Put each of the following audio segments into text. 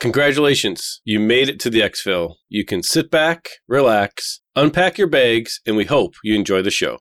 Congratulations, you made it to the Exfil. You can sit back, relax, unpack your bags, and we hope you enjoy the show.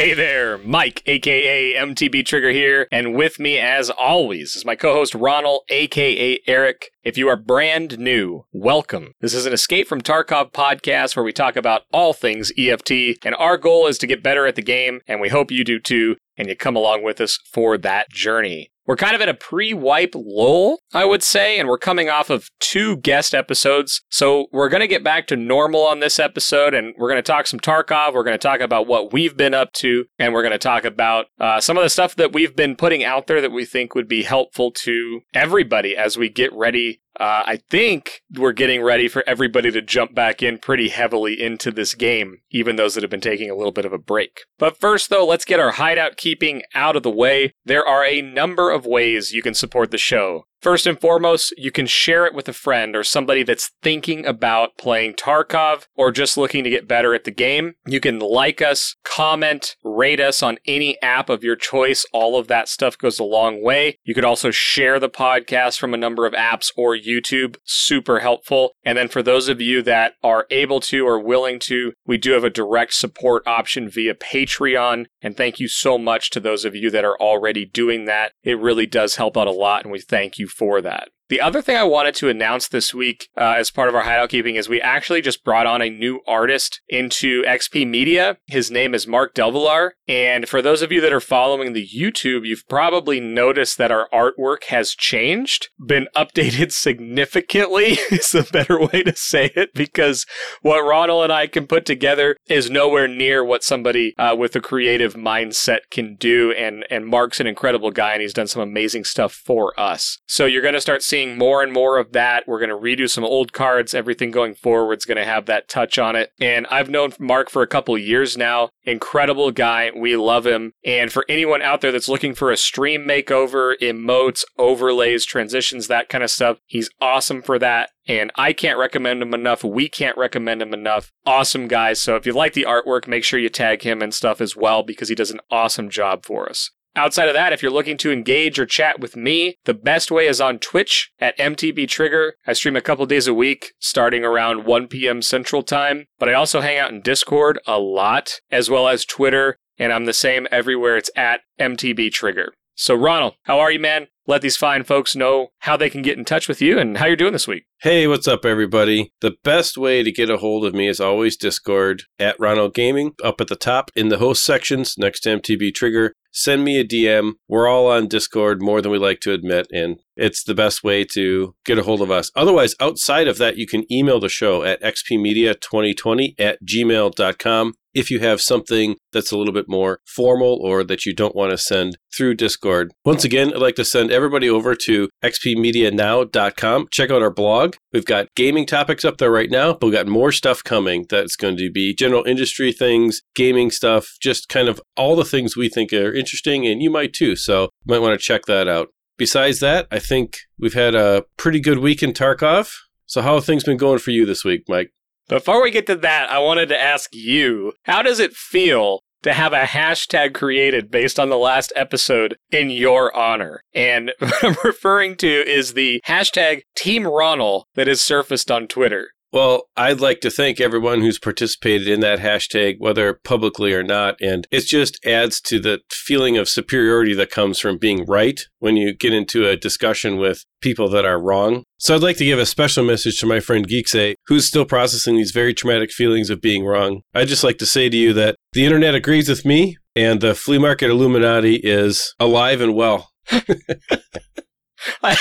Hey there, Mike, aka MTB Trigger here, and with me, as always, is my co host Ronald, aka Eric. If you are brand new, welcome. This is an Escape from Tarkov podcast where we talk about all things EFT, and our goal is to get better at the game, and we hope you do too, and you come along with us for that journey. We're kind of in a pre wipe lull, I would say, and we're coming off of two guest episodes. So we're going to get back to normal on this episode and we're going to talk some Tarkov. We're going to talk about what we've been up to and we're going to talk about uh, some of the stuff that we've been putting out there that we think would be helpful to everybody as we get ready uh, I think we're getting ready for everybody to jump back in pretty heavily into this game, even those that have been taking a little bit of a break. But first, though, let's get our hideout keeping out of the way. There are a number of ways you can support the show. First and foremost, you can share it with a friend or somebody that's thinking about playing Tarkov or just looking to get better at the game. You can like us, comment, rate us on any app of your choice. All of that stuff goes a long way. You could also share the podcast from a number of apps or YouTube. Super helpful. And then for those of you that are able to or willing to, we do have a direct support option via Patreon. And thank you so much to those of you that are already doing that. It really does help out a lot, and we thank you for that. The other thing I wanted to announce this week uh, as part of our hideout keeping is we actually just brought on a new artist into XP Media. His name is Mark Delvilar. And for those of you that are following the YouTube, you've probably noticed that our artwork has changed, been updated significantly, is the better way to say it, because what Ronald and I can put together is nowhere near what somebody uh, with a creative mindset can do. And, and Mark's an incredible guy and he's done some amazing stuff for us. So you're going to start seeing seeing more and more of that. We're going to redo some old cards. Everything going forward is going to have that touch on it. And I've known Mark for a couple years now. Incredible guy. We love him. And for anyone out there that's looking for a stream makeover, emotes, overlays, transitions, that kind of stuff, he's awesome for that. And I can't recommend him enough. We can't recommend him enough. Awesome guy. So if you like the artwork, make sure you tag him and stuff as well because he does an awesome job for us. Outside of that, if you're looking to engage or chat with me, the best way is on Twitch at MTB Trigger. I stream a couple days a week, starting around 1 p.m. Central Time, but I also hang out in Discord a lot, as well as Twitter, and I'm the same everywhere. It's at MTB Trigger. So, Ronald, how are you, man? Let these fine folks know how they can get in touch with you and how you're doing this week. Hey, what's up, everybody? The best way to get a hold of me is always Discord at Ronald Gaming up at the top in the host sections next to MTB Trigger. Send me a DM. We're all on Discord more than we like to admit, and it's the best way to get a hold of us. Otherwise, outside of that, you can email the show at xpmedia2020 at gmail.com if you have something that's a little bit more formal or that you don't want to send through Discord. Once again, I'd like to send everybody over to xpmedianow.com. Check out our blog. We've got gaming topics up there right now, but we've got more stuff coming that's going to be general industry things, gaming stuff, just kind of all the things we think are interesting, and you might too. So you might want to check that out. Besides that, I think we've had a pretty good week in Tarkov. So, how have things been going for you this week, Mike? Before we get to that, I wanted to ask you how does it feel to have a hashtag created based on the last episode in your honor? And what I'm referring to is the hashtag Team Ronald that is surfaced on Twitter. Well, I'd like to thank everyone who's participated in that hashtag, whether publicly or not. And it just adds to the feeling of superiority that comes from being right when you get into a discussion with people that are wrong. So I'd like to give a special message to my friend Geeksay, who's still processing these very traumatic feelings of being wrong. I'd just like to say to you that the internet agrees with me and the flea market Illuminati is alive and well. I,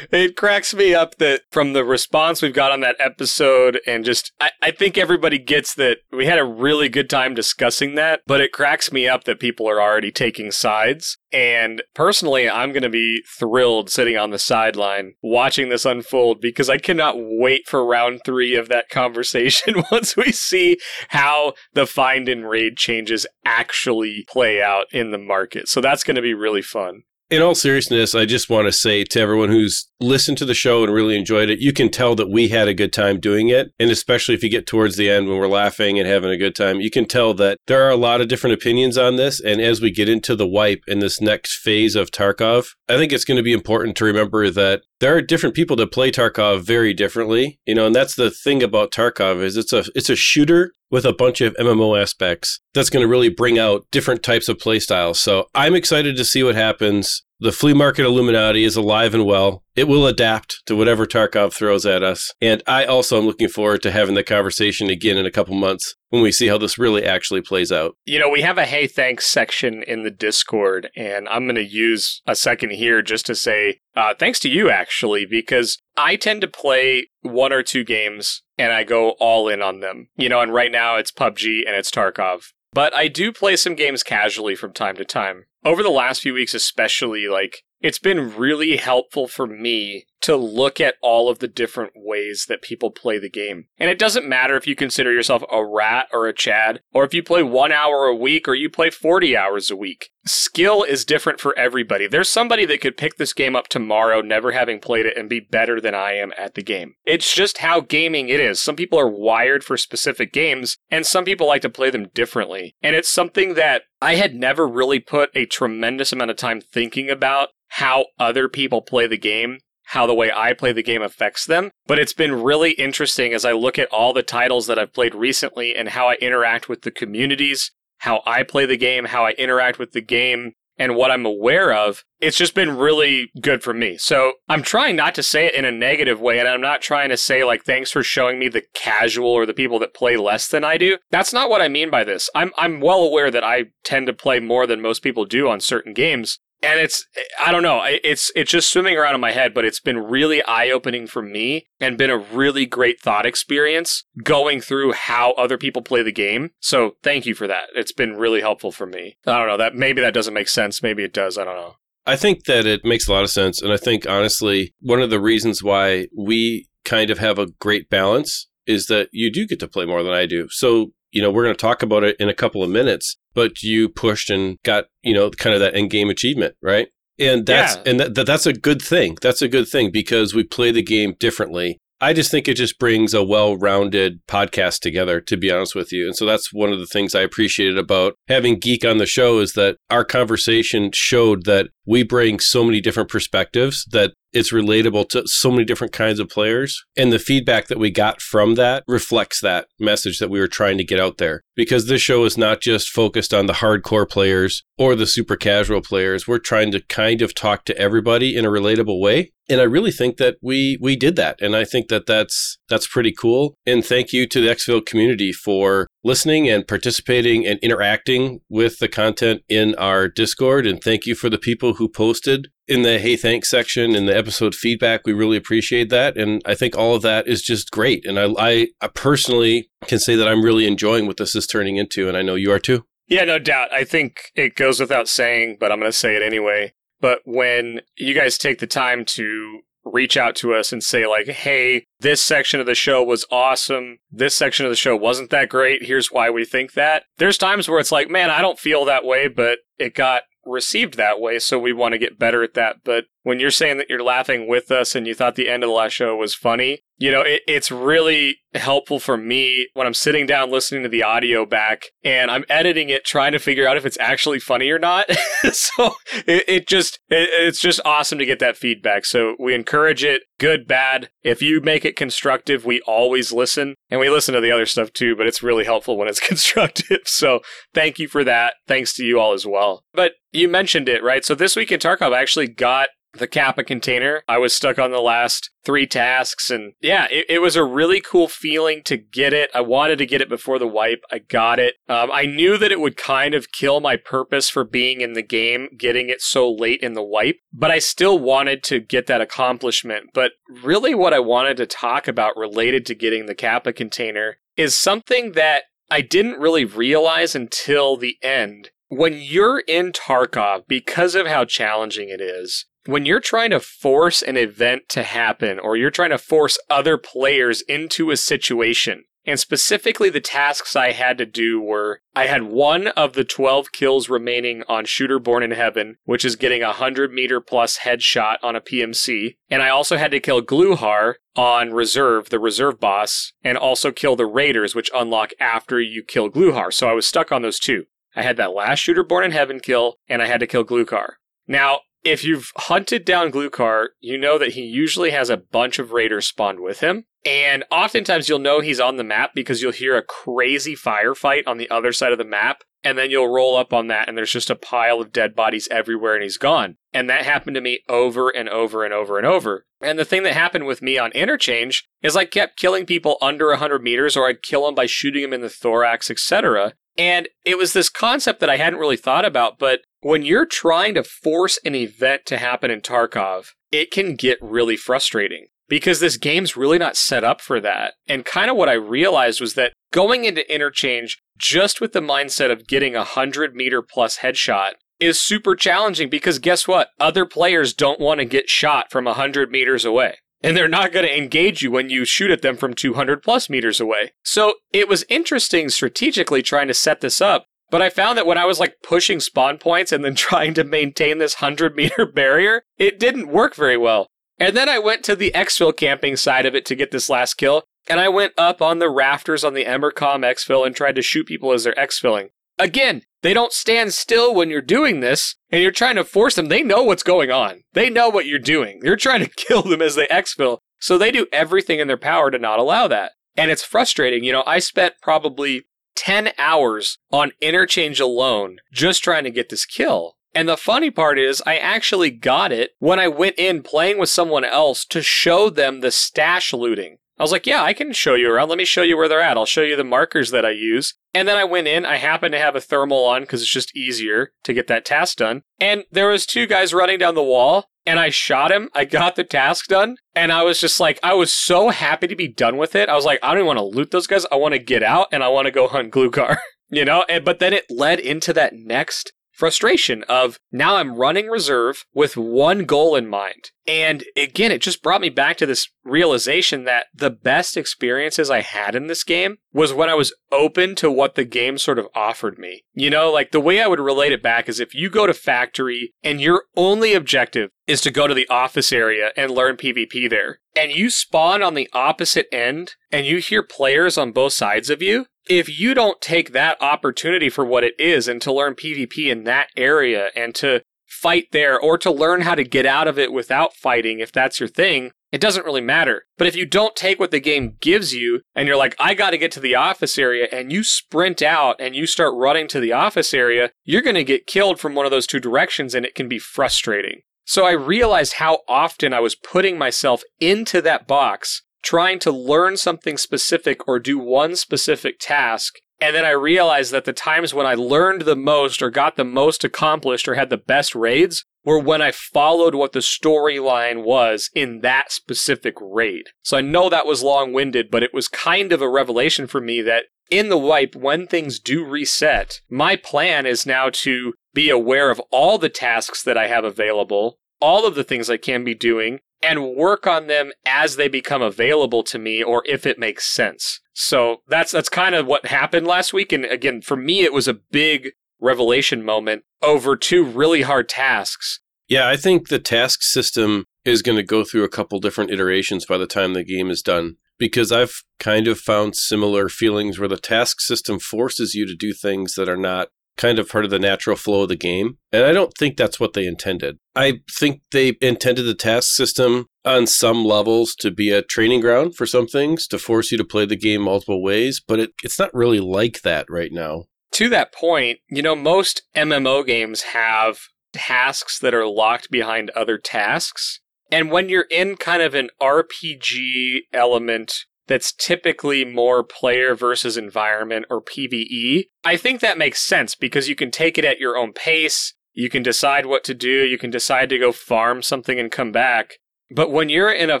it cracks me up that from the response we've got on that episode, and just I, I think everybody gets that we had a really good time discussing that, but it cracks me up that people are already taking sides. And personally, I'm going to be thrilled sitting on the sideline watching this unfold because I cannot wait for round three of that conversation once we see how the find and raid changes actually play out in the market. So that's going to be really fun in all seriousness, I just want to say to everyone who's listened to the show and really enjoyed it, you can tell that we had a good time doing it. And especially if you get towards the end when we're laughing and having a good time, you can tell that there are a lot of different opinions on this. And as we get into the wipe in this next phase of Tarkov, I think it's going to be important to remember that there are different people that play Tarkov very differently, you know, and that's the thing about Tarkov is it's a it's a shooter with a bunch of MMO aspects that's going to really bring out different types of playstyles. So I'm excited to see what happens. The flea market Illuminati is alive and well. It will adapt to whatever Tarkov throws at us. And I also am looking forward to having the conversation again in a couple months when we see how this really actually plays out. You know, we have a hey thanks section in the Discord, and I'm going to use a second here just to say uh, thanks to you, actually, because I tend to play one or two games and I go all in on them. You know, and right now it's PUBG and it's Tarkov. But I do play some games casually from time to time. Over the last few weeks, especially, like, it's been really helpful for me to look at all of the different ways that people play the game. And it doesn't matter if you consider yourself a rat or a Chad, or if you play one hour a week or you play 40 hours a week. Skill is different for everybody. There's somebody that could pick this game up tomorrow, never having played it, and be better than I am at the game. It's just how gaming it is. Some people are wired for specific games, and some people like to play them differently. And it's something that I had never really put a tremendous amount of time thinking about how other people play the game how the way I play the game affects them. But it's been really interesting as I look at all the titles that I've played recently and how I interact with the communities, how I play the game, how I interact with the game, and what I'm aware of. It's just been really good for me. So I'm trying not to say it in a negative way, and I'm not trying to say, like, thanks for showing me the casual or the people that play less than I do. That's not what I mean by this. I'm, I'm well aware that I tend to play more than most people do on certain games and it's i don't know it's it's just swimming around in my head but it's been really eye-opening for me and been a really great thought experience going through how other people play the game. So thank you for that. It's been really helpful for me. I don't know that maybe that doesn't make sense. Maybe it does. I don't know. I think that it makes a lot of sense. And i think honestly one of the reasons why we kind of have a great balance is that you do get to play more than i do. So you know, we're going to talk about it in a couple of minutes, but you pushed and got, you know, kind of that end game achievement, right? And that's, yeah. and that, that's a good thing. That's a good thing because we play the game differently. I just think it just brings a well rounded podcast together, to be honest with you. And so that's one of the things I appreciated about having Geek on the show is that our conversation showed that we bring so many different perspectives that it's relatable to so many different kinds of players. And the feedback that we got from that reflects that message that we were trying to get out there. Because this show is not just focused on the hardcore players or the super casual players. We're trying to kind of talk to everybody in a relatable way. And I really think that we we did that. And I think that that's that's pretty cool. And thank you to the Exfil community for listening and participating and interacting with the content in our Discord. And thank you for the people who posted in the hey thanks section in the episode feedback. We really appreciate that. And I think all of that is just great. And I, I, I personally can say that I'm really enjoying what this is turning into. And I know you are too. Yeah, no doubt. I think it goes without saying, but I'm going to say it anyway. But when you guys take the time to reach out to us and say like hey this section of the show was awesome this section of the show wasn't that great here's why we think that there's times where it's like man i don't feel that way but it got received that way, so we want to get better at that. But when you're saying that you're laughing with us and you thought the end of the last show was funny, you know, it, it's really helpful for me when I'm sitting down listening to the audio back and I'm editing it, trying to figure out if it's actually funny or not. so it, it just, it, it's just awesome to get that feedback. So we encourage it, good, bad. If you make it constructive, we always listen and we listen to the other stuff too, but it's really helpful when it's constructive. So thank you for that. Thanks to you all as well. But you mentioned it, right? So this week in Tarkov, I actually got the Kappa container. I was stuck on the last three tasks. And yeah, it, it, was a really cool feeling to get it. I wanted to get it before the wipe. I got it. Um, I knew that it would kind of kill my purpose for being in the game, getting it so late in the wipe, but I still wanted to get that accomplishment. But really, what I wanted to talk about related to getting the Kappa container is something that I didn't really realize until the end. When you're in Tarkov, because of how challenging it is, when you're trying to force an event to happen or you're trying to force other players into a situation, and specifically the tasks I had to do were I had one of the 12 kills remaining on Shooter Born in Heaven, which is getting a 100 meter plus headshot on a PMC. And I also had to kill Glukhar on Reserve, the Reserve boss, and also kill the Raiders, which unlock after you kill Glukhar. So I was stuck on those two. I had that last Shooter Born in Heaven kill, and I had to kill Glukhar. Now, if you've hunted down Glukhar, you know that he usually has a bunch of raiders spawned with him. And oftentimes you'll know he's on the map because you'll hear a crazy firefight on the other side of the map. And then you'll roll up on that and there's just a pile of dead bodies everywhere and he's gone. And that happened to me over and over and over and over. And the thing that happened with me on interchange is I kept killing people under 100 meters or I'd kill them by shooting them in the thorax, etc. And it was this concept that I hadn't really thought about, but when you're trying to force an event to happen in Tarkov, it can get really frustrating because this game's really not set up for that. And kind of what I realized was that going into interchange just with the mindset of getting a 100 meter plus headshot is super challenging because guess what? Other players don't want to get shot from 100 meters away and they're not going to engage you when you shoot at them from 200 plus meters away. So it was interesting strategically trying to set this up. But I found that when I was like pushing spawn points and then trying to maintain this 100 meter barrier, it didn't work very well. And then I went to the exfil camping side of it to get this last kill. And I went up on the rafters on the Emercom exfil and tried to shoot people as they're exfilling. Again, they don't stand still when you're doing this and you're trying to force them. They know what's going on. They know what you're doing. You're trying to kill them as they exfil. So they do everything in their power to not allow that. And it's frustrating. You know, I spent probably 10 hours on interchange alone just trying to get this kill. And the funny part is, I actually got it when I went in playing with someone else to show them the stash looting. I was like, yeah, I can show you around. Let me show you where they're at. I'll show you the markers that I use. And then I went in. I happened to have a thermal on because it's just easier to get that task done. And there was two guys running down the wall and I shot him. I got the task done. And I was just like, I was so happy to be done with it. I was like, I don't even want to loot those guys. I want to get out and I want to go hunt Glukhar. you know? And, but then it led into that next frustration of now I'm running reserve with one goal in mind. And again, it just brought me back to this realization that the best experiences I had in this game was when I was open to what the game sort of offered me. You know, like the way I would relate it back is if you go to factory and your only objective is to go to the office area and learn PvP there, and you spawn on the opposite end and you hear players on both sides of you, if you don't take that opportunity for what it is and to learn PvP in that area and to fight there or to learn how to get out of it without fighting, if that's your thing, it doesn't really matter. But if you don't take what the game gives you and you're like, I got to get to the office area, and you sprint out and you start running to the office area, you're going to get killed from one of those two directions and it can be frustrating. So I realized how often I was putting myself into that box trying to learn something specific or do one specific task. And then I realized that the times when I learned the most or got the most accomplished or had the best raids were when I followed what the storyline was in that specific raid. So I know that was long winded, but it was kind of a revelation for me that in the wipe, when things do reset, my plan is now to be aware of all the tasks that I have available, all of the things I can be doing, and work on them as they become available to me or if it makes sense. So that's that's kind of what happened last week and again for me it was a big revelation moment over two really hard tasks. Yeah, I think the task system is going to go through a couple different iterations by the time the game is done because I've kind of found similar feelings where the task system forces you to do things that are not kind of part of the natural flow of the game. And I don't think that's what they intended. I think they intended the task system on some levels to be a training ground for some things, to force you to play the game multiple ways, but it, it's not really like that right now. To that point, you know, most MMO games have tasks that are locked behind other tasks. And when you're in kind of an RPG element that's typically more player versus environment or PvE, I think that makes sense because you can take it at your own pace. You can decide what to do. You can decide to go farm something and come back. But when you're in a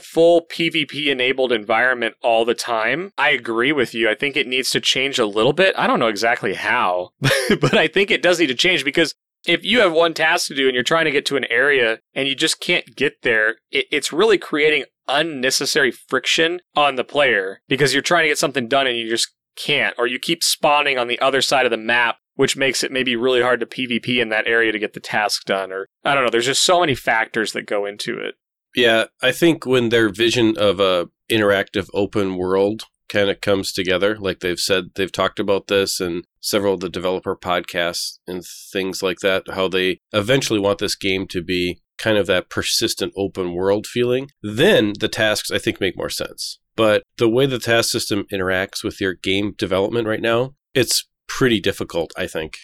full PvP enabled environment all the time, I agree with you. I think it needs to change a little bit. I don't know exactly how, but I think it does need to change because if you have one task to do and you're trying to get to an area and you just can't get there, it, it's really creating unnecessary friction on the player because you're trying to get something done and you just can't, or you keep spawning on the other side of the map, which makes it maybe really hard to PvP in that area to get the task done. Or I don't know, there's just so many factors that go into it. Yeah, I think when their vision of a interactive open world kind of comes together, like they've said, they've talked about this and several of the developer podcasts and things like that, how they eventually want this game to be kind of that persistent open world feeling, then the tasks I think make more sense. But the way the task system interacts with your game development right now, it's pretty difficult, I think.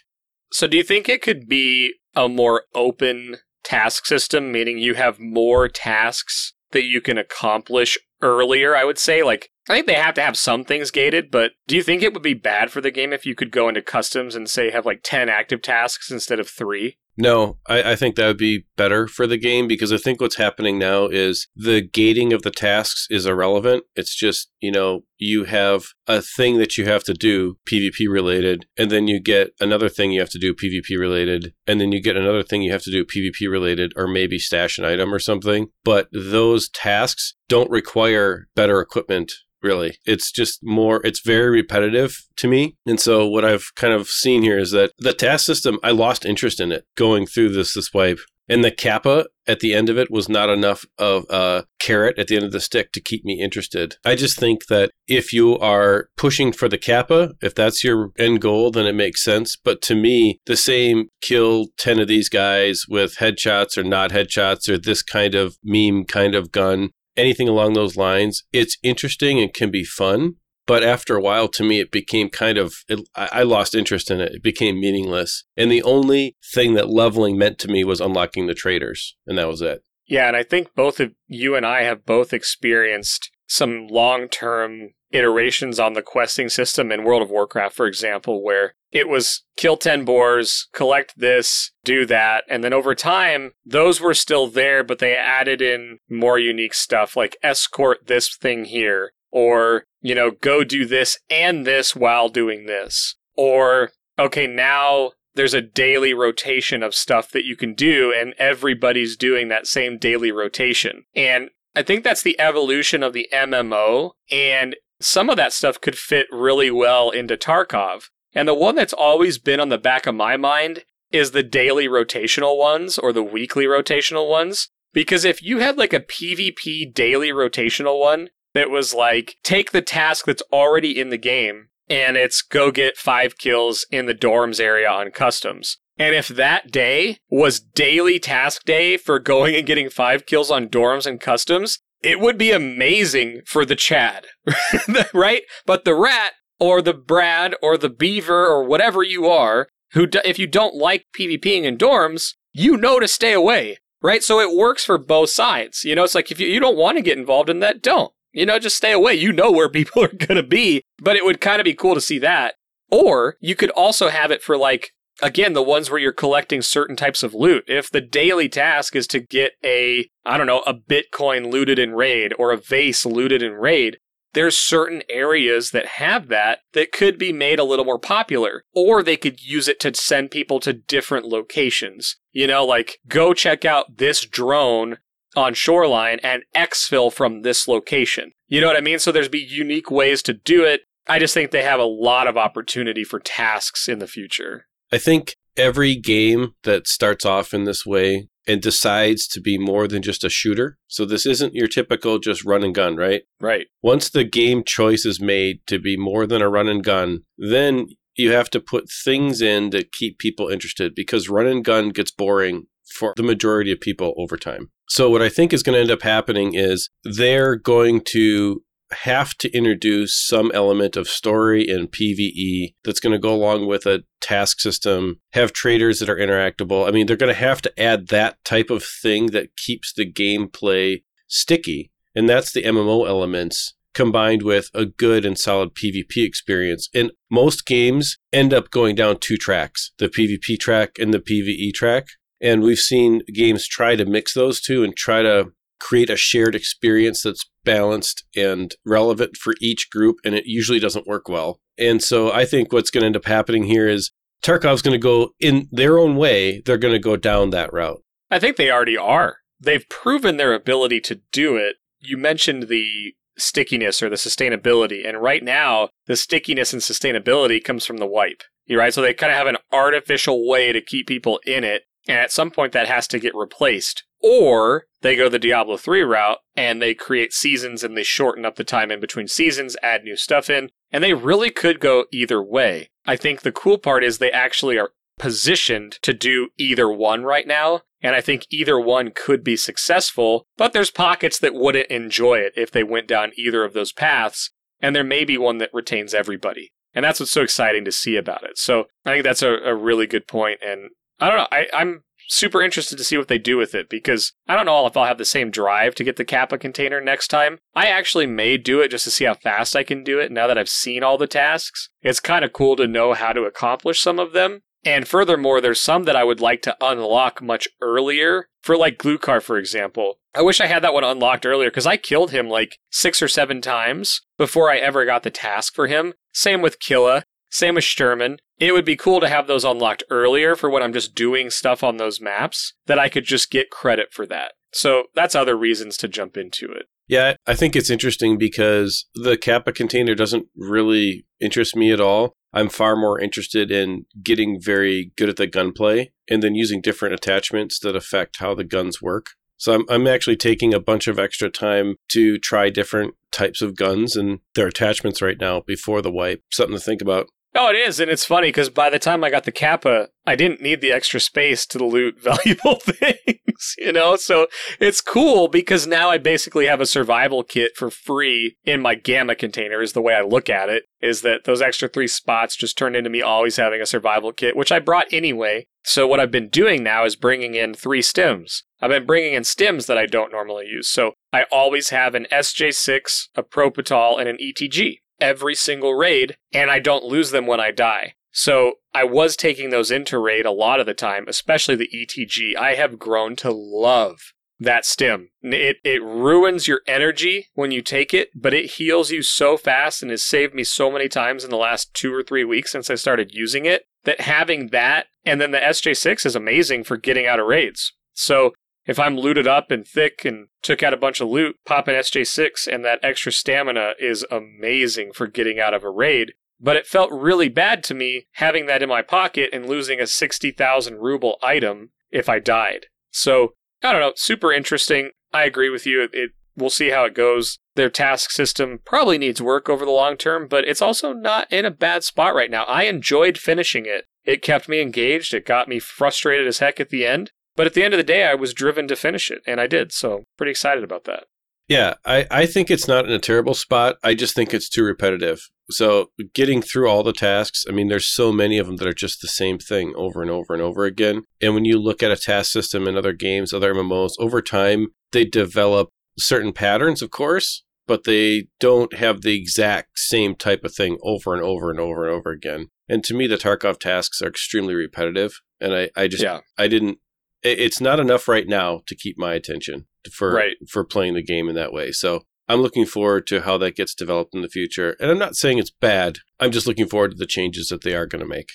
So, do you think it could be a more open task system, meaning you have more tasks that you can accomplish earlier? I would say, like, I think they have to have some things gated, but do you think it would be bad for the game if you could go into customs and say have like 10 active tasks instead of three? No, I, I, think that would be better for the game because I think what's happening now is the gating of the tasks is irrelevant. It's just, you know, you have a thing that you have to do PvP related, and then you get another thing you have to do PvP related, and then you get another thing you have to do PvP related, or maybe stash an item or something. But those tasks don't require better equipment really. It's just more, it's very repetitive to me. And so what I've kind of seen here is that the task system, I lost interest in it going through this, this wipe. And the kappa at the end of it was not enough of a carrot at the end of the stick to keep me interested. I just think that if you are pushing for the kappa, if that's your end goal, then it makes sense. But to me, the same kill 10 of these guys with headshots or not headshots or this kind of meme kind of gun anything along those lines. It's interesting and can be fun. But after a while, to me, it became kind of, it, I lost interest in it. It became meaningless. And the only thing that leveling meant to me was unlocking the traders. And that was it. Yeah. And I think both of you and I have both experienced some long term iterations on the questing system in World of Warcraft, for example, where it was kill 10 boars, collect this, do that. And then over time, those were still there, but they added in more unique stuff like escort this thing here, or, you know, go do this and this while doing this. Or, okay, now there's a daily rotation of stuff that you can do, and everybody's doing that same daily rotation. And I think that's the evolution of the MMO, and some of that stuff could fit really well into Tarkov. And the one that's always been on the back of my mind is the daily rotational ones or the weekly rotational ones. Because if you had like a PvP daily rotational one that was like, take the task that's already in the game and it's go get five kills in the dorms area on customs. And if that day was daily task day for going and getting five kills on dorms and customs, it would be amazing for the Chad, right? But the rat or the Brad or the Beaver or whatever you are, who if you don't like PvPing in dorms, you know to stay away, right? So it works for both sides. You know, it's like if you, you don't want to get involved in that, don't. You know, just stay away. You know where people are going to be, but it would kind of be cool to see that. Or you could also have it for like again, the ones where you're collecting certain types of loot. If the daily task is to get a, I don't know, a Bitcoin looted in raid or a vase looted in raid, there's certain areas that have that that could be made a little more popular, or they could use it to send people to different locations. You know, like go check out this drone on shoreline and exfil from this location. You know what I mean? So there's be unique ways to do it. I just think they have a lot of opportunity for tasks in the future. I think every game that starts off in this way and decides to be more than just a shooter. So this isn't your typical just run and gun, right? Right. Once the game choice is made to be more than a run and gun, then you have to put things in to keep people interested because run and gun gets boring for the majority of people over time. So what I think is going to end up happening is they're going to have to introduce some element of story and PvE that's going to go along with a task system, have traders that are interactable. I mean, they're going to have to add that type of thing that keeps the gameplay sticky. And that's the MMO elements combined with a good and solid PvP experience. And most games end up going down two tracks the PvP track and the PvE track. And we've seen games try to mix those two and try to create a shared experience that's balanced and relevant for each group. And it usually doesn't work well. And so I think what's going to end up happening here is Tarkov's going to go in their own way, they're going to go down that route. I think they already are. They've proven their ability to do it. You mentioned the stickiness or the sustainability. And right now, the stickiness and sustainability comes from the wipe. Right? So they kind of have an artificial way to keep people in it. And at some point, that has to get replaced. Or they go the Diablo 3 route and they create seasons and they shorten up the time in between seasons, add new stuff in. And they really could go either way. I think the cool part is they actually are positioned to do either one right now. And I think either one could be successful, but there's pockets that wouldn't enjoy it if they went down either of those paths. And there may be one that retains everybody. And that's what's so exciting to see about it. So I think that's a, a really good point. And I don't know, I, I'm super interested to see what they do with it because I don't know if I'll have the same drive to get the Kappa container next time. I actually may do it just to see how fast I can do it now that I've seen all the tasks. It's kind of cool to know how to accomplish some of them. And furthermore, there's some that I would like to unlock much earlier. For like Glukhar, for example. I wish I had that one unlocked earlier because I killed him like six or seven times before I ever got the task for him. Same with Killa. Same with Shturman. It would be cool to have those unlocked earlier for when I'm just doing stuff on those maps that I could just get credit for that. So that's other reasons to jump into it. Yeah, I think it's interesting because the Kappa container doesn't really interest me at all. I'm far more interested in getting very good at the gunplay and then using different attachments that affect how the guns work. So I'm, I'm actually taking a bunch of extra time to try different types of guns and their attachments right now before the wipe. Something to think about. Oh, it is, and it's funny because by the time I got the Kappa, I didn't need the extra space to loot valuable things, you know? So it's cool because now I basically have a survival kit for free in my Gamma container, is the way I look at it, is that those extra three spots just turned into me always having a survival kit, which I brought anyway. So what I've been doing now is bringing in three stims. I've been bringing in stims that I don't normally use. So I always have an SJ6, a Propital, and an ETG every single raid, and I don't lose them when I die. So I was taking those into raid a lot of the time, especially the ETG. I have grown to love that stim. It it ruins your energy when you take it, but it heals you so fast and has saved me so many times in the last 2 or 3 weeks since I started using it that having that and then the SJ6 is amazing for getting out of raids. So if I'm looted up and thick and took out a bunch of loot, pop an SJ6 and that extra stamina is amazing for getting out of a raid. But it felt really bad to me having that in my pocket and losing a 60,000 ruble item if I died. So, I don't know, super interesting. I agree with you. It, it we'll see how it goes. Their task system probably needs work over the long term, but it's also not in a bad spot right now. I enjoyed finishing it. It kept me engaged. It got me frustrated as heck at the end. But at the end of the day, I was driven to finish it, and I did. So pretty excited about that. Yeah, I, I think it's not in a terrible spot. I just think it's too repetitive. So getting through all the tasks, I mean, there's so many of them that are just the same thing over and over and over again. And when you look at a task system in other games, other MMOs, over time, they develop certain patterns, of course, but they don't have the exact same type of thing over and over and over and over again. And to me, the Tarkov tasks are extremely repetitive. And I, I just, yeah. I didn't it's not enough right now to keep my attention for right. for playing the game in that way. So I'm looking forward to how that gets developed in the future. And I'm not saying it's bad. I'm just looking forward to the changes that they are going to make.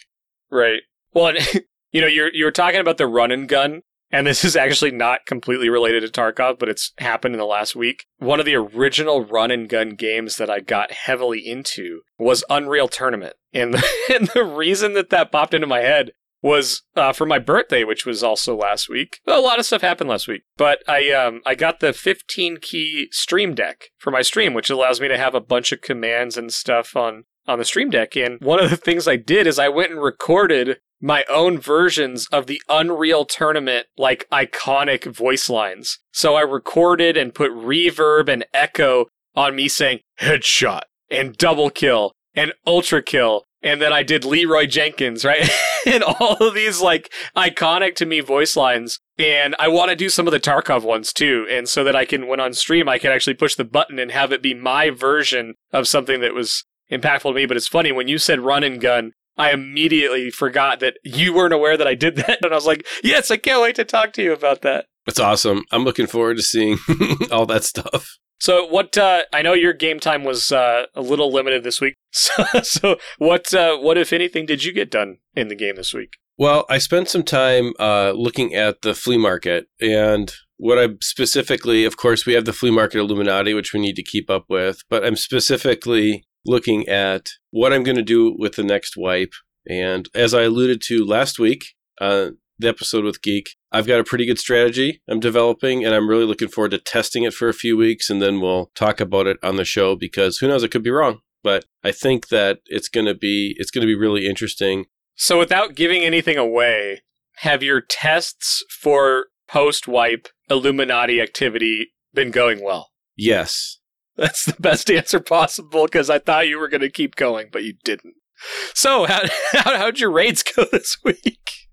Right. Well, you know, you're you're talking about the run and gun, and this is actually not completely related to Tarkov, but it's happened in the last week. One of the original run and gun games that I got heavily into was Unreal Tournament, and the, and the reason that that popped into my head was uh, for my birthday, which was also last week. A lot of stuff happened last week, but I um I got the 15 key Stream Deck for my stream, which allows me to have a bunch of commands and stuff on on the Stream Deck. And one of the things I did is I went and recorded my own versions of the Unreal Tournament, like iconic voice lines. So I recorded and put reverb and echo on me saying headshot and double kill and ultra kill. And then I did Leroy Jenkins, right? and all of these like iconic to me voice lines. And I want to do some of the Tarkov ones too. And so that I can, when on stream, I can actually push the button and have it be my version of something that was impactful to me. But it's funny when you said run and gun, I immediately forgot that you weren't aware that I did that. And I was like, yes, I can't wait to talk to you about that. It's awesome. I'm looking forward to seeing all that stuff. So, what uh, I know your game time was uh, a little limited this week. So, so what, uh, what if anything, did you get done in the game this week? Well, I spent some time uh, looking at the flea market, and what I specifically, of course, we have the flea market Illuminati, which we need to keep up with, but I'm specifically looking at what I'm going to do with the next wipe. And as I alluded to last week, uh, the episode with Geek, I've got a pretty good strategy I'm developing, and I'm really looking forward to testing it for a few weeks, and then we'll talk about it on the show because who knows, it could be wrong. But I think that it's going to be it's going to be really interesting. So, without giving anything away, have your tests for post wipe Illuminati activity been going well? Yes, that's the best answer possible because I thought you were going to keep going, but you didn't. So, how, how, how'd your raids go this week?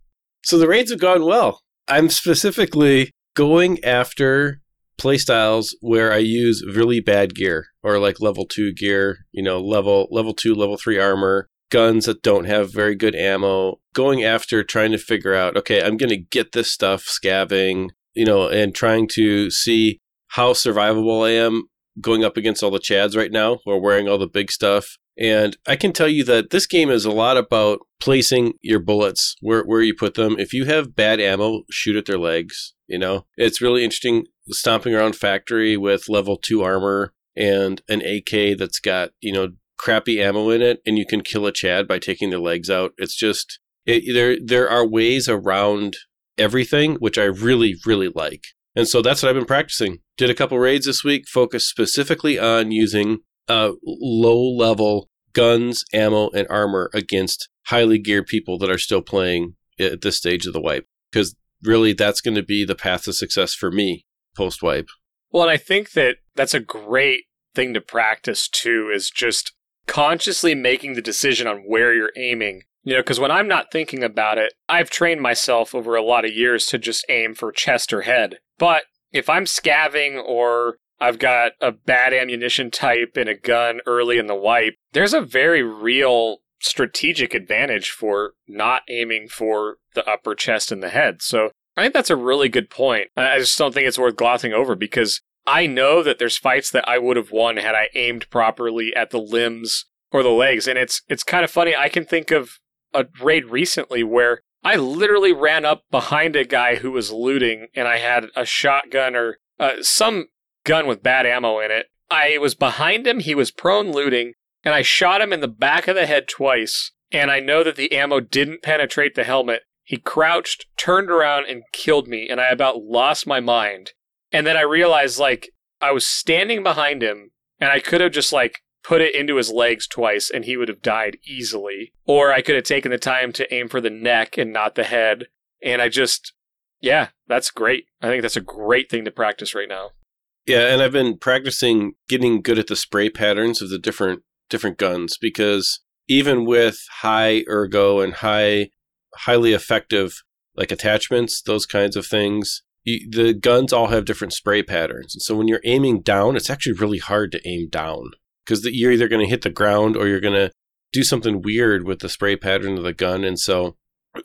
So, the raids have gone well. I'm specifically going after playstyles where I use really bad gear or like level 2 gear, you know, level level 2, level 3 armor, guns that don't have very good ammo, going after trying to figure out, okay, I'm going to get this stuff scavving, you know, and trying to see how survivable I am going up against all the Chads right now who are wearing all the big stuff. And I can tell you that this game is a lot about placing your bullets where, where you put them. If you have bad ammo, shoot at their legs. You know, it's really interesting stomping around factory with level two armor and an AK that's got, you know, crappy ammo in it and you can kill a Chad by taking their legs out. It's just, it, there, there are ways around everything, which I really, really like. And so that's what I've been practicing. Did a couple raids this week, focused specifically on using uh, low level guns, ammo, and armor against highly geared people that are still playing at this stage of the wipe. Because really, that's going to be the path to success for me post wipe. Well, and I think that that's a great thing to practice too, is just consciously making the decision on where you're aiming. You know, because when I'm not thinking about it, I've trained myself over a lot of years to just aim for chest or head. But if I'm scavving or I've got a bad ammunition type and a gun early in the wipe, there's a very real strategic advantage for not aiming for the upper chest and the head. So I think that's a really good point. I just don't think it's worth glossing over because I know that there's fights that I would have won had I aimed properly at the limbs or the legs. And it's it's kind of funny. I can think of a raid recently where I literally ran up behind a guy who was looting and I had a shotgun or uh, some gun with bad ammo in it. I was behind him, he was prone looting, and I shot him in the back of the head twice. And I know that the ammo didn't penetrate the helmet. He crouched, turned around, and killed me, and I about lost my mind. And then I realized, like, I was standing behind him, and I could have just, like, put it into his legs twice, and he would have died easily. Or I could have taken the time to aim for the neck and not the head. And I just, yeah, that's great. I think that's a great thing to practice right now. Yeah, and I've been practicing getting good at the spray patterns of the different different guns because even with high ergo and high highly effective like attachments, those kinds of things, you, the guns all have different spray patterns. And so when you're aiming down, it's actually really hard to aim down because you're either going to hit the ground or you're going to do something weird with the spray pattern of the gun. And so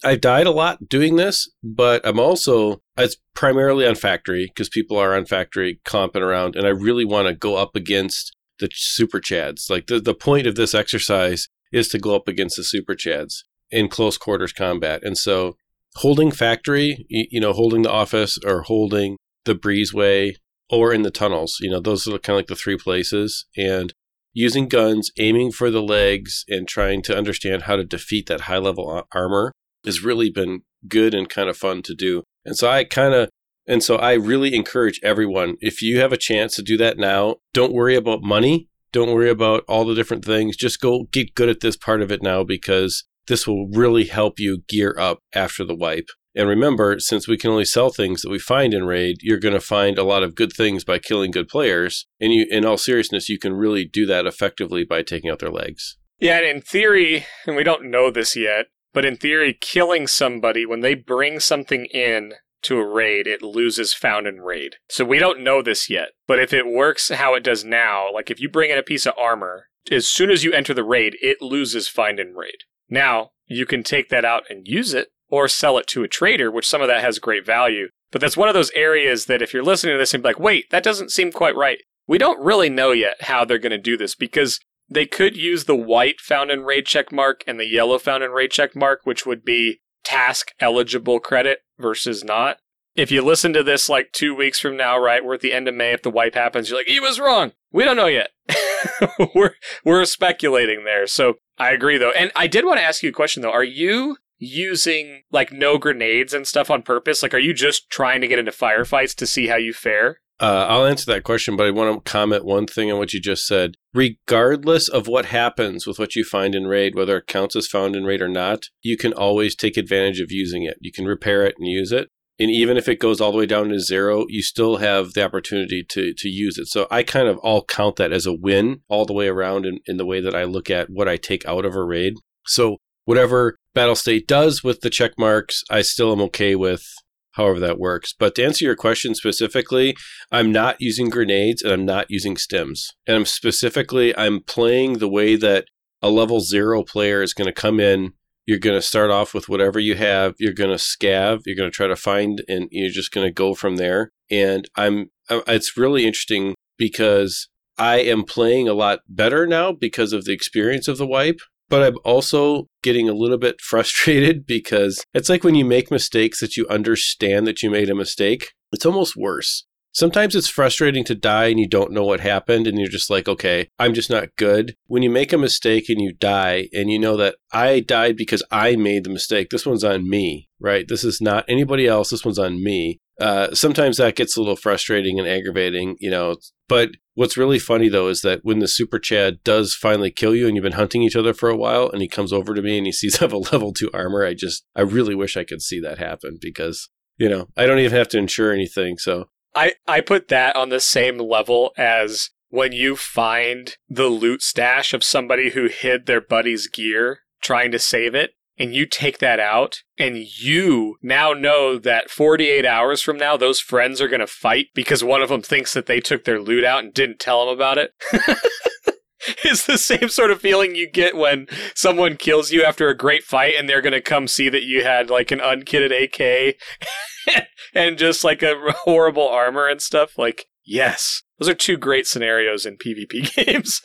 I've died a lot doing this, but I'm also it's primarily on factory because people are on factory comping around, and I really want to go up against the super chads. Like the the point of this exercise is to go up against the super chads in close quarters combat, and so holding factory, you know, holding the office or holding the breezeway or in the tunnels, you know, those are kind of like the three places, and using guns, aiming for the legs, and trying to understand how to defeat that high level armor has really been good and kind of fun to do. And so I kind of, and so I really encourage everyone if you have a chance to do that now, don't worry about money. Don't worry about all the different things. Just go get good at this part of it now because this will really help you gear up after the wipe. And remember, since we can only sell things that we find in raid, you're going to find a lot of good things by killing good players. And you, in all seriousness, you can really do that effectively by taking out their legs. Yeah, and in theory, and we don't know this yet, but in theory, killing somebody when they bring something in to a raid, it loses found in raid. So we don't know this yet. But if it works how it does now, like if you bring in a piece of armor, as soon as you enter the raid, it loses find in raid. Now, you can take that out and use it or sell it to a trader, which some of that has great value. But that's one of those areas that if you're listening to this and be like, wait, that doesn't seem quite right. We don't really know yet how they're going to do this because they could use the white found in raid check mark and the yellow found in raid check mark, which would be task eligible credit versus not. If you listen to this like two weeks from now, right, we're at the end of May. If the wipe happens, you're like, he was wrong. We don't know yet. we're we're speculating there. So I agree though. And I did want to ask you a question though. Are you using like no grenades and stuff on purpose? Like are you just trying to get into firefights to see how you fare? Uh, I'll answer that question, but I want to comment one thing on what you just said. Regardless of what happens with what you find in RAID, whether it counts as found in RAID or not, you can always take advantage of using it. You can repair it and use it. And even if it goes all the way down to zero, you still have the opportunity to, to use it. So I kind of all count that as a win all the way around in, in the way that I look at what I take out of a raid. So whatever Battlestate does with the check marks, I still am okay with however that works. But to answer your question specifically, I'm not using grenades and I'm not using stims. And I'm specifically I'm playing the way that a level 0 player is going to come in. You're going to start off with whatever you have. You're going to scav. You're going to try to find and you're just going to go from there. And i'm uh, it's really interesting because i am playing a lot better now because of the experience of the wipe but I'm also getting a little bit frustrated because it's like when you make mistakes that you understand that you made a mistake, it's almost worse. Sometimes it's frustrating to die and you don't know what happened and you're just like, okay, I'm just not good. When you make a mistake and you die and you know that I died because I made the mistake, this one's on me, right? This is not anybody else, this one's on me. Uh, sometimes that gets a little frustrating and aggravating, you know. But what's really funny though is that when the super Chad does finally kill you and you've been hunting each other for a while and he comes over to me and he sees I have a level two armor, I just, I really wish I could see that happen because, you know, I don't even have to insure anything. So I, I put that on the same level as when you find the loot stash of somebody who hid their buddy's gear trying to save it and you take that out and you now know that 48 hours from now those friends are going to fight because one of them thinks that they took their loot out and didn't tell them about it? It's the same sort of feeling you get when someone kills you after a great fight and they're going to come see that you had like an unkitted AK and just like a horrible armor and stuff. Like yes those are two great scenarios in PvP games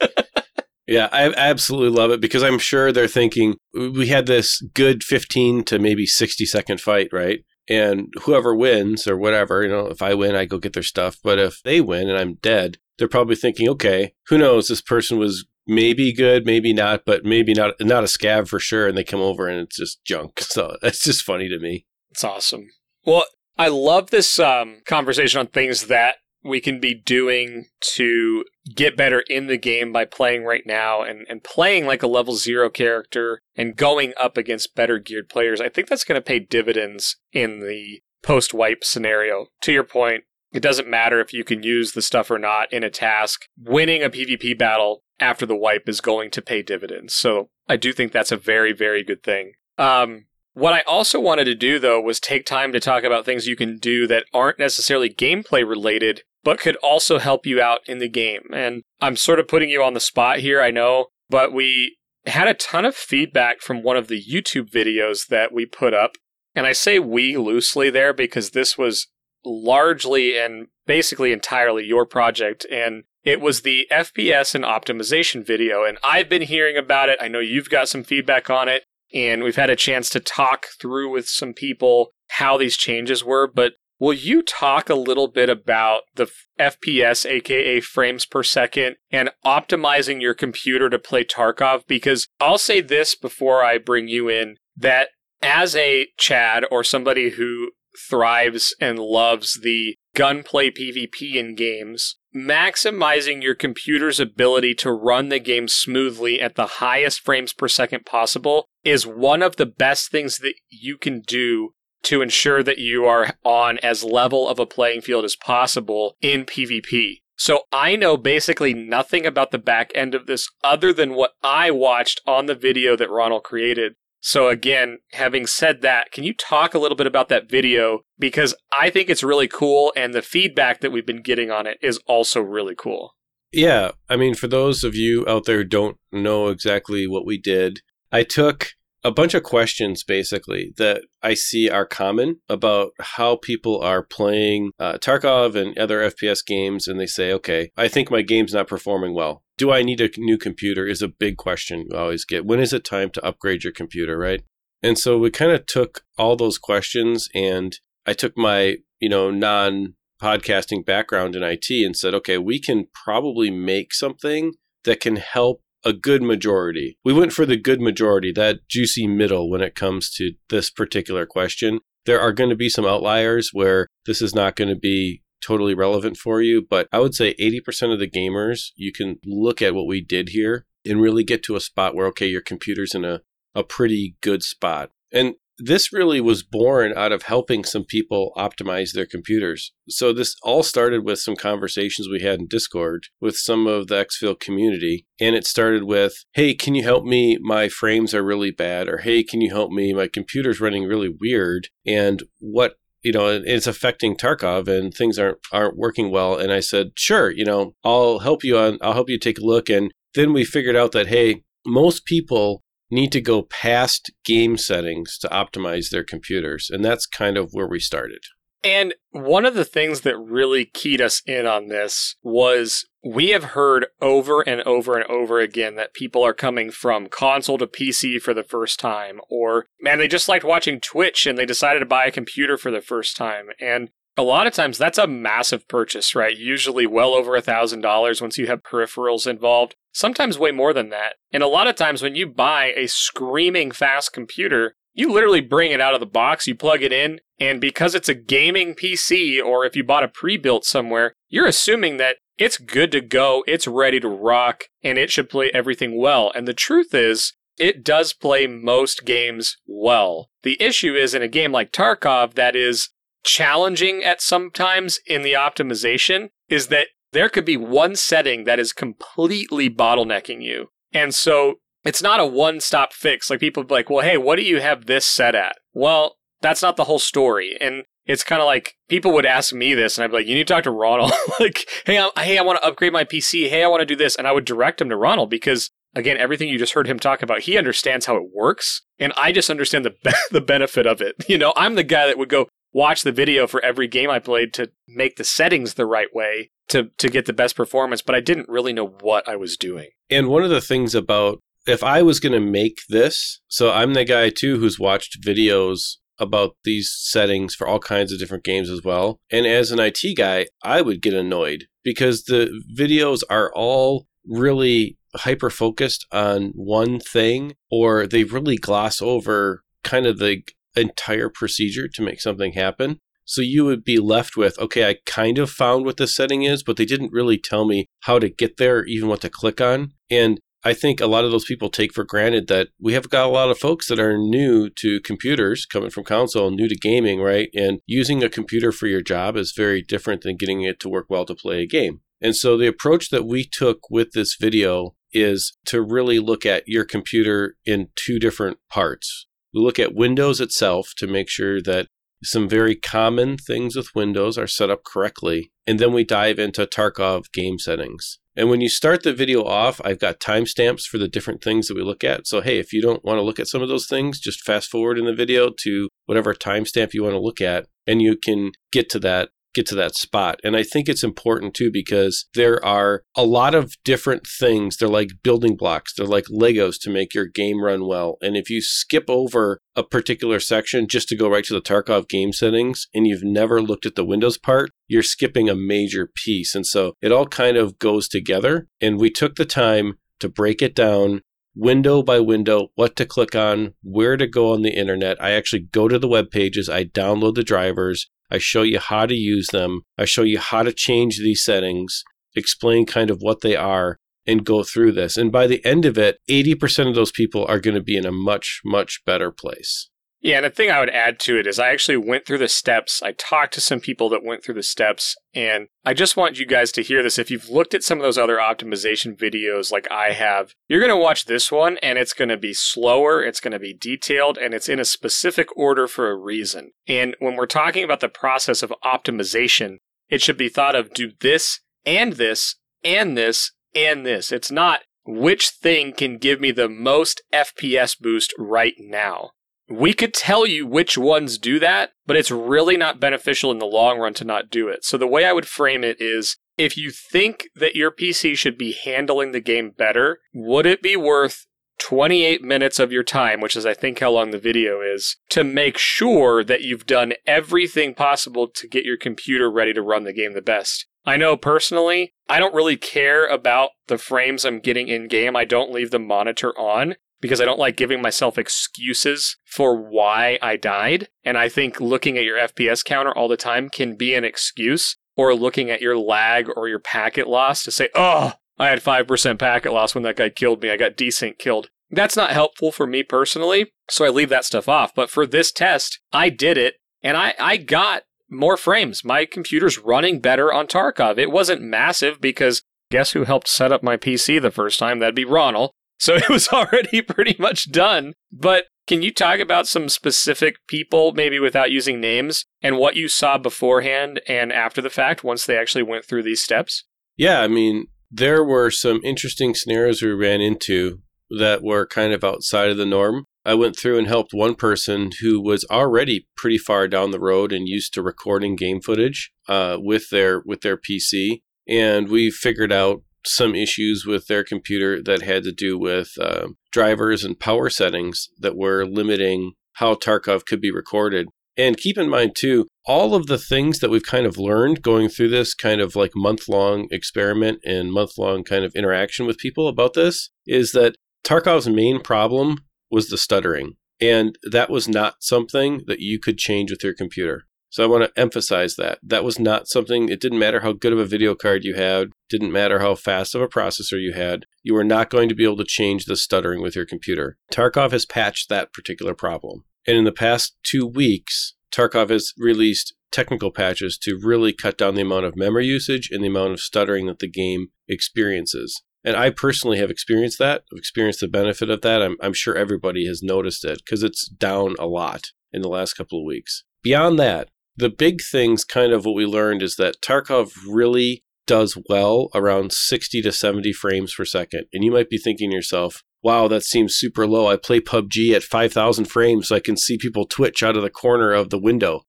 Yeah, I absolutely love it because I'm sure they're thinking we had this good 15 to maybe 60 second fight, right? And whoever wins or whatever, you know, if I win, I go get their stuff. But if they win and I'm dead, they're probably thinking, okay, who knows? This person was maybe good, maybe not, but maybe not not a scav for sure. And they come over and it's just junk. So it's just funny to me. It's awesome. Well, I love this um, conversation on things that we can be doing to get better in the game by playing right now and, and playing like a level zero character and going up against better geared players, I think that's going to pay dividends in the post wipe scenario. To your point, it doesn't matter if you can use the stuff or not in a task. Winning a PvP battle after the wipe is going to pay dividends. So I do think that's a very, very good thing. Um, what I also wanted to do, though, was take time to talk about things you can do that aren't necessarily gameplay related, but could also help you out in the game. And I'm sort of putting you on the spot here, I know, but we had a ton of feedback from one of the YouTube videos that we put up. And I say we loosely there because this was largely and basically entirely your project. And it was the FPS and optimization video. And I've been hearing about it. I know you've got some feedback on it. And we've had a chance to talk through with some people how these changes were. But Will you talk a little bit about the FPS, aka frames per second, and optimizing your computer to play Tarkov? Because I'll say this before I bring you in that as a Chad or somebody who thrives and loves the gunplay PvP in games, maximizing your computer's ability to run the game smoothly at the highest frames per second possible is one of the best things that you can do to ensure that you are on as level of a playing field as possible in PvP. So I know basically nothing about the back end of this other than what I watched on the video that Ronald created. So again, having said that, can you talk a little bit about that video? Because I think it's really cool and the feedback that we've been getting on it is also really cool. Yeah. I mean, for those of you out there who don't know exactly what we did, I took a bunch of questions basically that I see are common about how people are playing uh, Tarkov and other FPS games, and they say, okay, I think my game's not performing well. Do I need a new computer? Is a big question you always get. When is it time to upgrade your computer, right? And so we kind of took all those questions and I took my, you know, non podcasting background in IT and said, okay, we can probably make something that can help a good majority. We went for the good majority, that juicy middle when it comes to this particular question. There are going to be some outliers where this is not going to be totally relevant for you, but I would say 80% of the gamers, you can look at what we did here and really get to a spot where, okay, your computer's in a, a pretty good spot. And this really was born out of helping some people optimize their computers. So this all started with some conversations we had in Discord with some of the Xfil community. And it started with, hey, can you help me? My frames are really bad. Or hey, can you help me? My computer's running really weird. And what you know, it's affecting Tarkov and things aren't aren't working well. And I said, sure, you know, I'll help you on I'll help you take a look. And then we figured out that hey, most people need to go past game settings to optimize their computers. And that's kind of where we started. And one of the things that really keyed us in on this was we have heard over and over and over again that people are coming from console to PC for the first time, or man, they just liked watching Twitch and they decided to buy a computer for the first time. And a lot of times that's a massive purchase, right? Usually well over a thousand dollars once you have peripherals involved sometimes way more than that. And a lot of times when you buy a screaming fast computer, you literally bring it out of the box, you plug it in, and because it's a gaming PC or if you bought a pre built somewhere, you're assuming that it's good to go, it's ready to rock, and it should play everything well. And the truth is, it does play most games well. The issue is in a game like Tarkov that is challenging at some times in the optimization is that there could be one setting that is completely bottlenecking you. And so it's not a one stop fix. Like people like, well, hey, what do you have this set at? Well, that's not the whole story. And it's kind of like people would ask me this, and I'd be like, "You need to talk to Ronald. like, hey, I, hey, I want to upgrade my PC. Hey, I want to do this," and I would direct him to Ronald because, again, everything you just heard him talk about, he understands how it works, and I just understand the be- the benefit of it. You know, I'm the guy that would go watch the video for every game I played to make the settings the right way, to to get the best performance, but I didn't really know what I was doing. And one of the things about if I was going to make this, so I'm the guy too who's watched videos about these settings for all kinds of different games as well. And as an IT guy, I would get annoyed because the videos are all really hyper focused on one thing or they really gloss over kind of the entire procedure to make something happen. So you would be left with, okay, I kind of found what the setting is, but they didn't really tell me how to get there, even what to click on. And I think a lot of those people take for granted that we have got a lot of folks that are new to computers, coming from console, new to gaming, right? And using a computer for your job is very different than getting it to work well to play a game. And so the approach that we took with this video is to really look at your computer in two different parts. We look at Windows itself to make sure that some very common things with Windows are set up correctly, and then we dive into Tarkov game settings. And when you start the video off, I've got timestamps for the different things that we look at. So, hey, if you don't want to look at some of those things, just fast forward in the video to whatever timestamp you want to look at, and you can get to that get to that spot. And I think it's important too because there are a lot of different things. They're like building blocks, they're like Legos to make your game run well. And if you skip over a particular section just to go right to the Tarkov game settings and you've never looked at the Windows part, you're skipping a major piece. And so it all kind of goes together. And we took the time to break it down window by window, what to click on, where to go on the internet. I actually go to the web pages, I download the drivers, I show you how to use them. I show you how to change these settings, explain kind of what they are, and go through this. And by the end of it, 80% of those people are going to be in a much, much better place. Yeah, and the thing I would add to it is I actually went through the steps. I talked to some people that went through the steps, and I just want you guys to hear this. If you've looked at some of those other optimization videos like I have, you're going to watch this one and it's going to be slower, it's going to be detailed, and it's in a specific order for a reason. And when we're talking about the process of optimization, it should be thought of do this and this and this and this. It's not which thing can give me the most FPS boost right now. We could tell you which ones do that, but it's really not beneficial in the long run to not do it. So the way I would frame it is if you think that your PC should be handling the game better, would it be worth 28 minutes of your time, which is I think how long the video is, to make sure that you've done everything possible to get your computer ready to run the game the best? I know personally, I don't really care about the frames I'm getting in game. I don't leave the monitor on because I don't like giving myself excuses for why I died. And I think looking at your FPS counter all the time can be an excuse, or looking at your lag or your packet loss to say, oh, I had 5% packet loss when that guy killed me. I got desync killed. That's not helpful for me personally, so I leave that stuff off. But for this test, I did it and I, I got more frames. My computer's running better on Tarkov. It wasn't massive because guess who helped set up my PC the first time? That'd be Ronald. So it was already pretty much done. But can you talk about some specific people, maybe without using names, and what you saw beforehand and after the fact once they actually went through these steps? Yeah, I mean, there were some interesting scenarios we ran into that were kind of outside of the norm. I went through and helped one person who was already pretty far down the road and used to recording game footage uh, with their with their PC, and we figured out some issues with their computer that had to do with uh, drivers and power settings that were limiting how Tarkov could be recorded. And keep in mind, too, all of the things that we've kind of learned going through this kind of like month long experiment and month long kind of interaction with people about this is that Tarkov's main problem was the stuttering. And that was not something that you could change with your computer. So I want to emphasize that. That was not something, it didn't matter how good of a video card you had, didn't matter how fast of a processor you had, you were not going to be able to change the stuttering with your computer. Tarkov has patched that particular problem. And in the past two weeks, Tarkov has released technical patches to really cut down the amount of memory usage and the amount of stuttering that the game experiences. And I personally have experienced that, I've experienced the benefit of that. I'm, I'm sure everybody has noticed it because it's down a lot in the last couple of weeks. Beyond that, the big things, kind of what we learned, is that Tarkov really does well around 60 to 70 frames per second. And you might be thinking to yourself, wow, that seems super low. I play PUBG at 5,000 frames so I can see people twitch out of the corner of the window.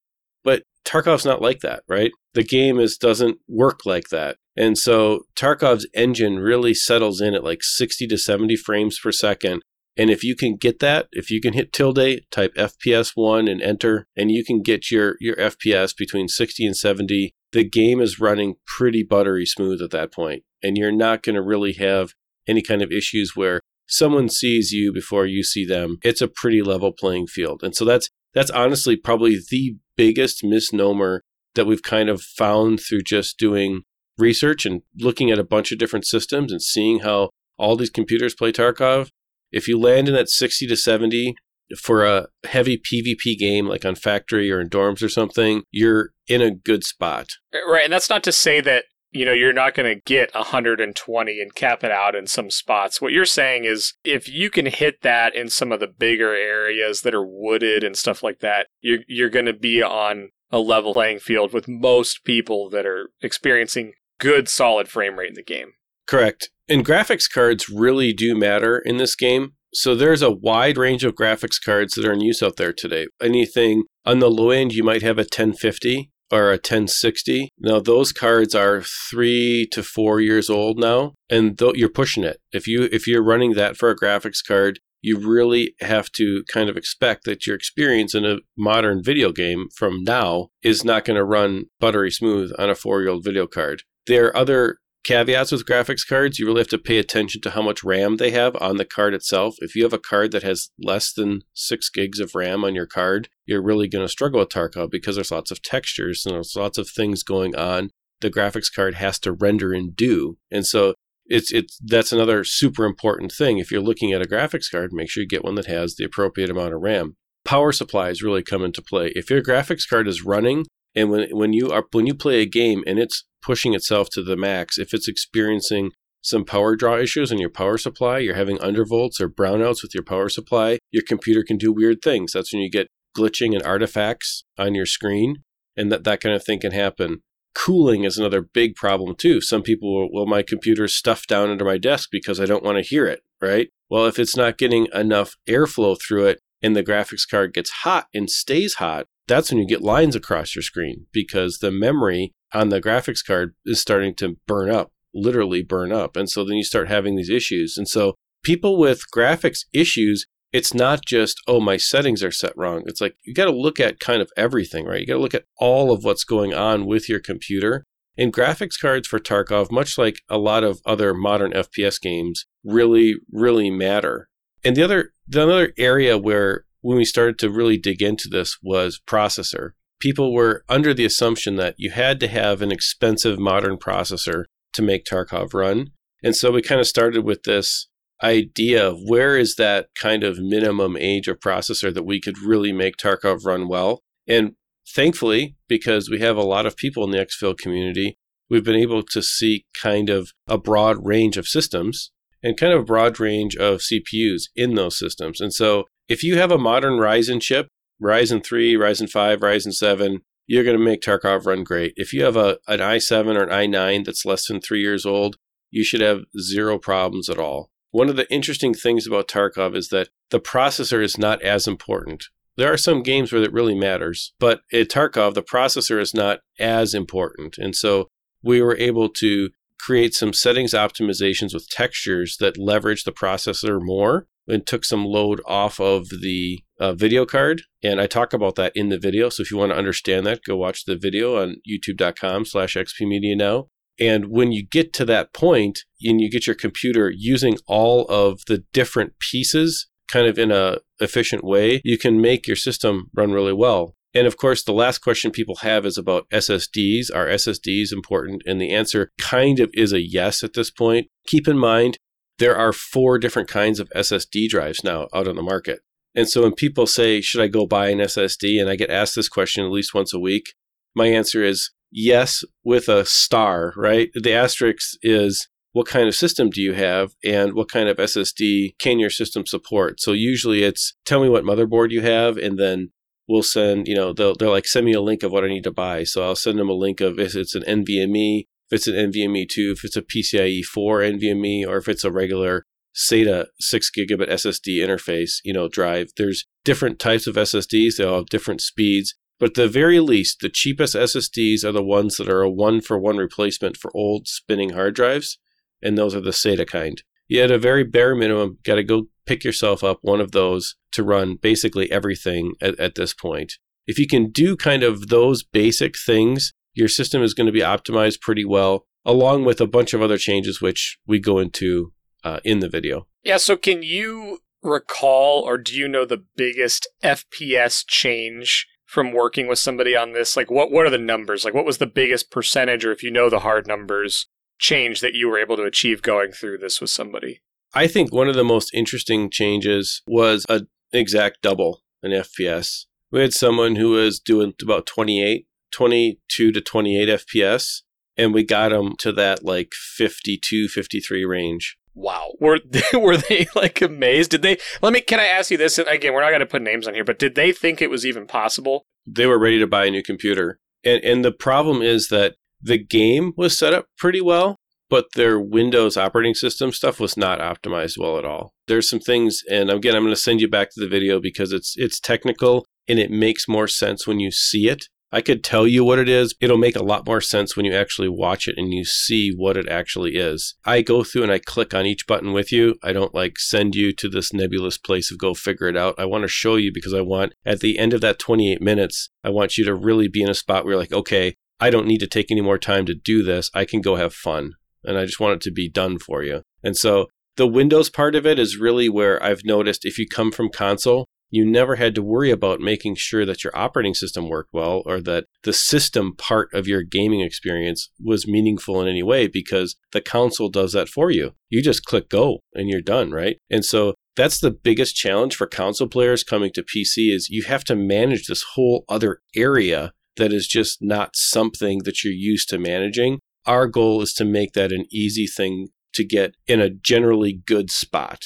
But Tarkov's not like that, right? The game is doesn't work like that. And so Tarkov's engine really settles in at like 60 to 70 frames per second and if you can get that, if you can hit tilde, type FPS one and enter, and you can get your, your FPS between 60 and 70, the game is running pretty buttery smooth at that point. And you're not going to really have any kind of issues where someone sees you before you see them. It's a pretty level playing field. And so that's that's honestly probably the biggest misnomer that we've kind of found through just doing research and looking at a bunch of different systems and seeing how all these computers play Tarkov if you land in that 60 to 70 for a heavy PvP game like on Factory or in Dorms or something, you're in a good spot. Uh, right. And that's not to say that, you know, you're not going to get 120 and cap it out in some spots. What you're saying is if you can hit that in some of the bigger areas that are wooded and stuff like that, you're, you're going to be on a level playing field with most people that are experiencing good solid frame rate in the game. Correct. And graphics cards really do matter in this game. So there's a wide range of graphics cards that are in use out there today. Anything on the low end, you might have a 1050 or a 1060. Now those cards are three to four years old now, and th- you're pushing it. If you if you're running that for a graphics card, you really have to kind of expect that your experience in a modern video game from now is not going to run buttery smooth on a four year old video card. There are other caveats with graphics cards. You really have to pay attention to how much RAM they have on the card itself. If you have a card that has less than six gigs of RAM on your card, you're really going to struggle with Tarkov because there's lots of textures and there's lots of things going on. The graphics card has to render and do. And so it's it's that's another super important thing. If you're looking at a graphics card, make sure you get one that has the appropriate amount of RAM. power supplies really come into play. If your graphics card is running and when when you are when you play a game and it's pushing itself to the max, if it's experiencing some power draw issues in your power supply, you're having undervolts or brownouts with your power supply, your computer can do weird things. That's when you get glitching and artifacts on your screen, and that, that kind of thing can happen. Cooling is another big problem too. Some people will, well, my computer's stuffed down under my desk because I don't want to hear it, right? Well, if it's not getting enough airflow through it and the graphics card gets hot and stays hot, that's when you get lines across your screen because the memory on the graphics card is starting to burn up literally burn up. And so then you start having these issues. And so people with graphics issues, it's not just, oh, my settings are set wrong. It's like you got to look at kind of everything, right? You got to look at all of what's going on with your computer. And graphics cards for Tarkov, much like a lot of other modern FPS games, really, really matter. And the other, the other area where when we started to really dig into this was processor. People were under the assumption that you had to have an expensive modern processor to make Tarkov run. And so we kind of started with this idea of where is that kind of minimum age of processor that we could really make Tarkov run well. And thankfully, because we have a lot of people in the exfil community, we've been able to see kind of a broad range of systems and kind of a broad range of CPUs in those systems. And so if you have a modern Ryzen chip, Ryzen 3, Ryzen 5, Ryzen 7, you're going to make Tarkov run great. If you have a an i7 or an i9 that's less than three years old, you should have zero problems at all. One of the interesting things about Tarkov is that the processor is not as important. There are some games where it really matters, but at Tarkov, the processor is not as important. And so we were able to create some settings optimizations with textures that leverage the processor more and took some load off of the uh, video card. And I talk about that in the video. So if you want to understand that, go watch the video on youtube.com slash xpmedia now. And when you get to that point and you get your computer using all of the different pieces kind of in a efficient way, you can make your system run really well. And of course, the last question people have is about SSDs. Are SSDs important? And the answer kind of is a yes at this point. Keep in mind, there are four different kinds of SSD drives now out on the market. And so when people say, should I go buy an SSD? And I get asked this question at least once a week, my answer is yes, with a star, right? The asterisk is what kind of system do you have and what kind of SSD can your system support? So usually it's tell me what motherboard you have and then we'll send, you know, they'll, they're like, send me a link of what I need to buy. So I'll send them a link of if it's an NVMe, if it's an NVMe 2, if it's a PCIe 4 NVMe, or if it's a regular SATA 6 gigabit SSD interface, you know, drive. There's different types of SSDs, they all have different speeds. But at the very least, the cheapest SSDs are the ones that are a one for one replacement for old spinning hard drives, and those are the SATA kind. You at a very bare minimum, got to go pick yourself up one of those to run basically everything at, at this point. If you can do kind of those basic things, your system is going to be optimized pretty well, along with a bunch of other changes, which we go into uh, in the video. Yeah. So, can you recall or do you know the biggest FPS change from working with somebody on this? Like, what what are the numbers? Like, what was the biggest percentage, or if you know the hard numbers, change that you were able to achieve going through this with somebody? I think one of the most interesting changes was an exact double in FPS. We had someone who was doing about 28, 22 to 28 FPS, and we got them to that like 52, 53 range. Wow. Were they, were they like amazed? Did they let me can i ask you this? And again we're not going to put names on here but did they think it was even possible? They were ready to buy a new computer. And and the problem is that the game was set up pretty well but their windows operating system stuff was not optimized well at all. There's some things and again i'm going to send you back to the video because it's it's technical and it makes more sense when you see it I could tell you what it is. It'll make a lot more sense when you actually watch it and you see what it actually is. I go through and I click on each button with you. I don't like send you to this nebulous place of go figure it out. I want to show you because I want at the end of that 28 minutes, I want you to really be in a spot where you're like, okay, I don't need to take any more time to do this. I can go have fun. And I just want it to be done for you. And so the Windows part of it is really where I've noticed if you come from console, you never had to worry about making sure that your operating system worked well or that the system part of your gaming experience was meaningful in any way because the console does that for you. You just click go and you're done, right? And so that's the biggest challenge for console players coming to PC is you have to manage this whole other area that is just not something that you're used to managing. Our goal is to make that an easy thing to get in a generally good spot.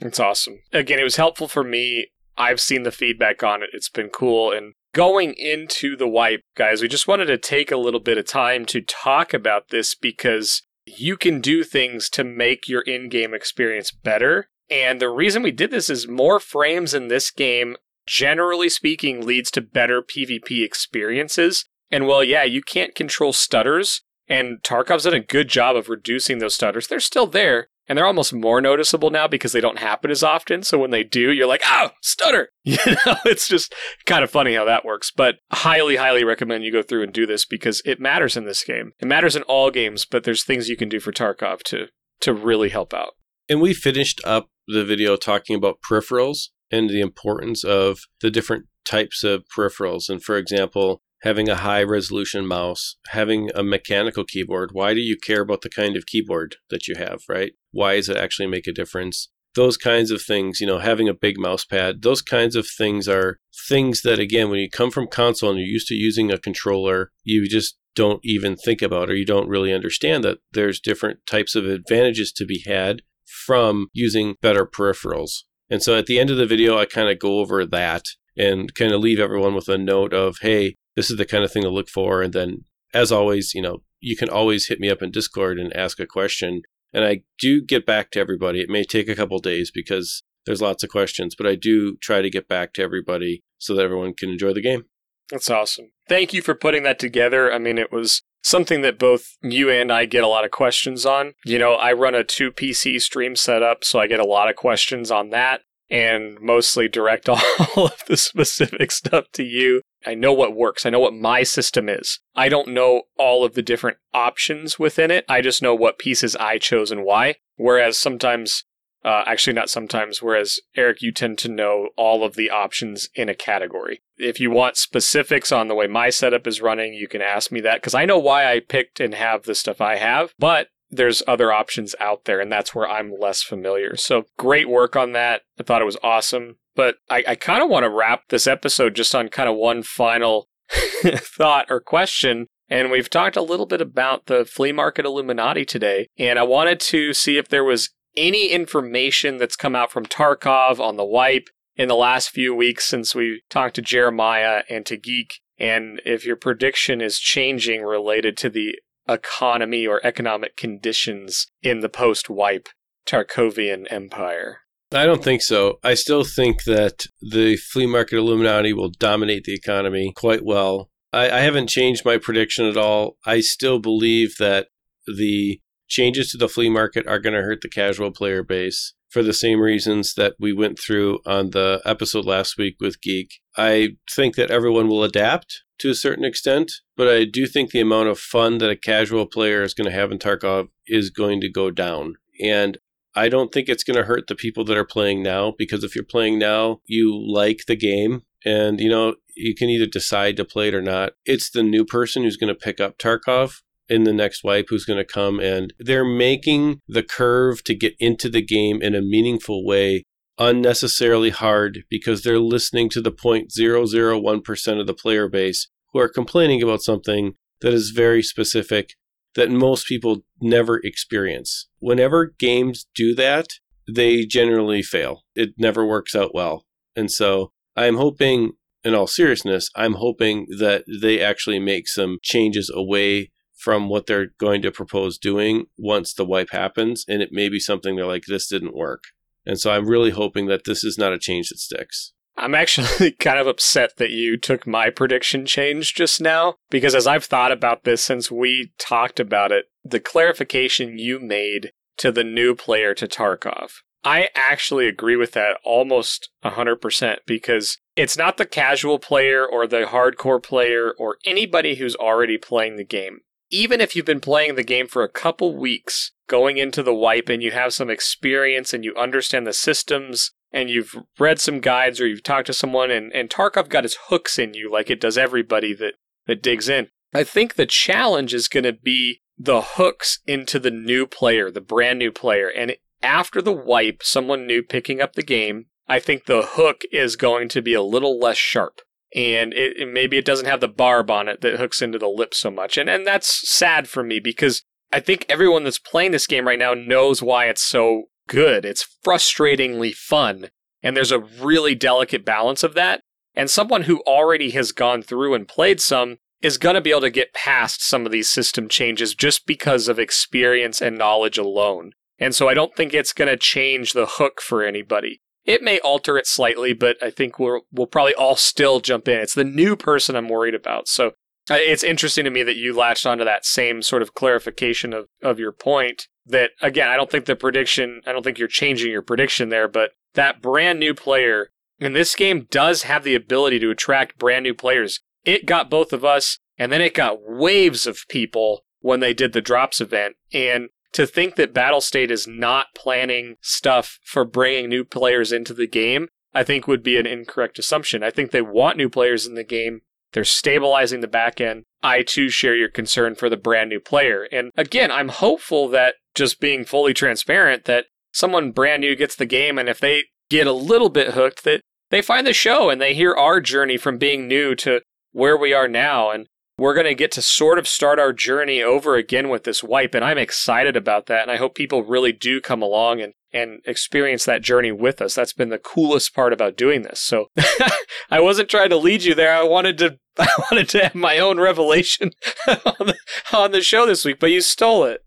That's awesome. Again, it was helpful for me. I've seen the feedback on it. It's been cool. And going into the wipe, guys, we just wanted to take a little bit of time to talk about this because you can do things to make your in game experience better. And the reason we did this is more frames in this game, generally speaking, leads to better PvP experiences. And well, yeah, you can't control stutters, and Tarkov's done a good job of reducing those stutters. They're still there, and they're almost more noticeable now because they don't happen as often. So when they do, you're like, oh, stutter. You know, it's just kind of funny how that works. But highly, highly recommend you go through and do this because it matters in this game. It matters in all games, but there's things you can do for Tarkov to to really help out. And we finished up the video talking about peripherals and the importance of the different types of peripherals. And for example, having a high resolution mouse, having a mechanical keyboard. Why do you care about the kind of keyboard that you have, right? Why does it actually make a difference? Those kinds of things, you know, having a big mouse pad, those kinds of things are things that, again, when you come from console and you're used to using a controller, you just don't even think about or you don't really understand that there's different types of advantages to be had from using better peripherals. And so at the end of the video, I kind of go over that and kind of leave everyone with a note of, hey, this is the kind of thing to look for. And then, as always, you know, you can always hit me up in Discord and ask a question. And I do get back to everybody. It may take a couple days because there's lots of questions, but I do try to get back to everybody so that everyone can enjoy the game. That's awesome. Thank you for putting that together. I mean, it was something that both you and I get a lot of questions on. You know, I run a two PC stream setup, so I get a lot of questions on that and mostly direct all of the specific stuff to you. I know what works. I know what my system is. I don't know all of the different options within it. I just know what pieces I chose and why. Whereas sometimes, uh, actually, not sometimes, whereas Eric, you tend to know all of the options in a category. If you want specifics on the way my setup is running, you can ask me that because I know why I picked and have the stuff I have. But there's other options out there, and that's where I'm less familiar. So great work on that. I thought it was awesome. But I, I kind of want to wrap this episode just on kind of one final thought or question. And we've talked a little bit about the flea market Illuminati today. And I wanted to see if there was any information that's come out from Tarkov on the wipe in the last few weeks since we talked to Jeremiah and to Geek. And if your prediction is changing related to the economy or economic conditions in the post wipe Tarkovian Empire? I don't think so. I still think that the flea market Illuminati will dominate the economy quite well. I, I haven't changed my prediction at all. I still believe that the changes to the flea market are going to hurt the casual player base for the same reasons that we went through on the episode last week with Geek. I think that everyone will adapt to a certain extent, but I do think the amount of fun that a casual player is going to have in Tarkov is going to go down. And I don't think it's going to hurt the people that are playing now because if you're playing now, you like the game and you know, you can either decide to play it or not. It's the new person who's going to pick up Tarkov in the next wipe who's going to come and they're making the curve to get into the game in a meaningful way unnecessarily hard because they're listening to the 0.001% of the player base who are complaining about something that is very specific that most people never experience. Whenever games do that, they generally fail. It never works out well. And so I'm hoping, in all seriousness, I'm hoping that they actually make some changes away from what they're going to propose doing once the wipe happens. And it may be something they're like, this didn't work. And so I'm really hoping that this is not a change that sticks. I'm actually kind of upset that you took my prediction change just now because as I've thought about this since we talked about it, the clarification you made to the new player to Tarkov, I actually agree with that almost 100% because it's not the casual player or the hardcore player or anybody who's already playing the game. Even if you've been playing the game for a couple weeks, going into the wipe and you have some experience and you understand the systems and you've read some guides or you've talked to someone and, and Tarkov got his hooks in you like it does everybody that, that digs in. I think the challenge is going to be the hooks into the new player, the brand new player. And after the wipe, someone new picking up the game, I think the hook is going to be a little less sharp. And it, it, maybe it doesn't have the barb on it that hooks into the lip so much. And, and that's sad for me because I think everyone that's playing this game right now knows why it's so good. It's frustratingly fun. And there's a really delicate balance of that. And someone who already has gone through and played some is going to be able to get past some of these system changes just because of experience and knowledge alone. And so I don't think it's going to change the hook for anybody. It may alter it slightly, but I think we'll we'll probably all still jump in. It's the new person I'm worried about. So uh, it's interesting to me that you latched onto that same sort of clarification of, of your point. That again, I don't think the prediction, I don't think you're changing your prediction there, but that brand new player in this game does have the ability to attract brand new players. It got both of us, and then it got waves of people when they did the drops event. And to think that Battlestate is not planning stuff for bringing new players into the game, I think would be an incorrect assumption. I think they want new players in the game. They're stabilizing the back end. I too share your concern for the brand new player. And again, I'm hopeful that just being fully transparent that someone brand new gets the game and if they get a little bit hooked that they find the show and they hear our journey from being new to where we are now and we're going to get to sort of start our journey over again with this wipe and i'm excited about that and i hope people really do come along and and experience that journey with us. That's been the coolest part about doing this. So i wasn't trying to lead you there. I wanted to i wanted to have my own revelation on, the, on the show this week but you stole it.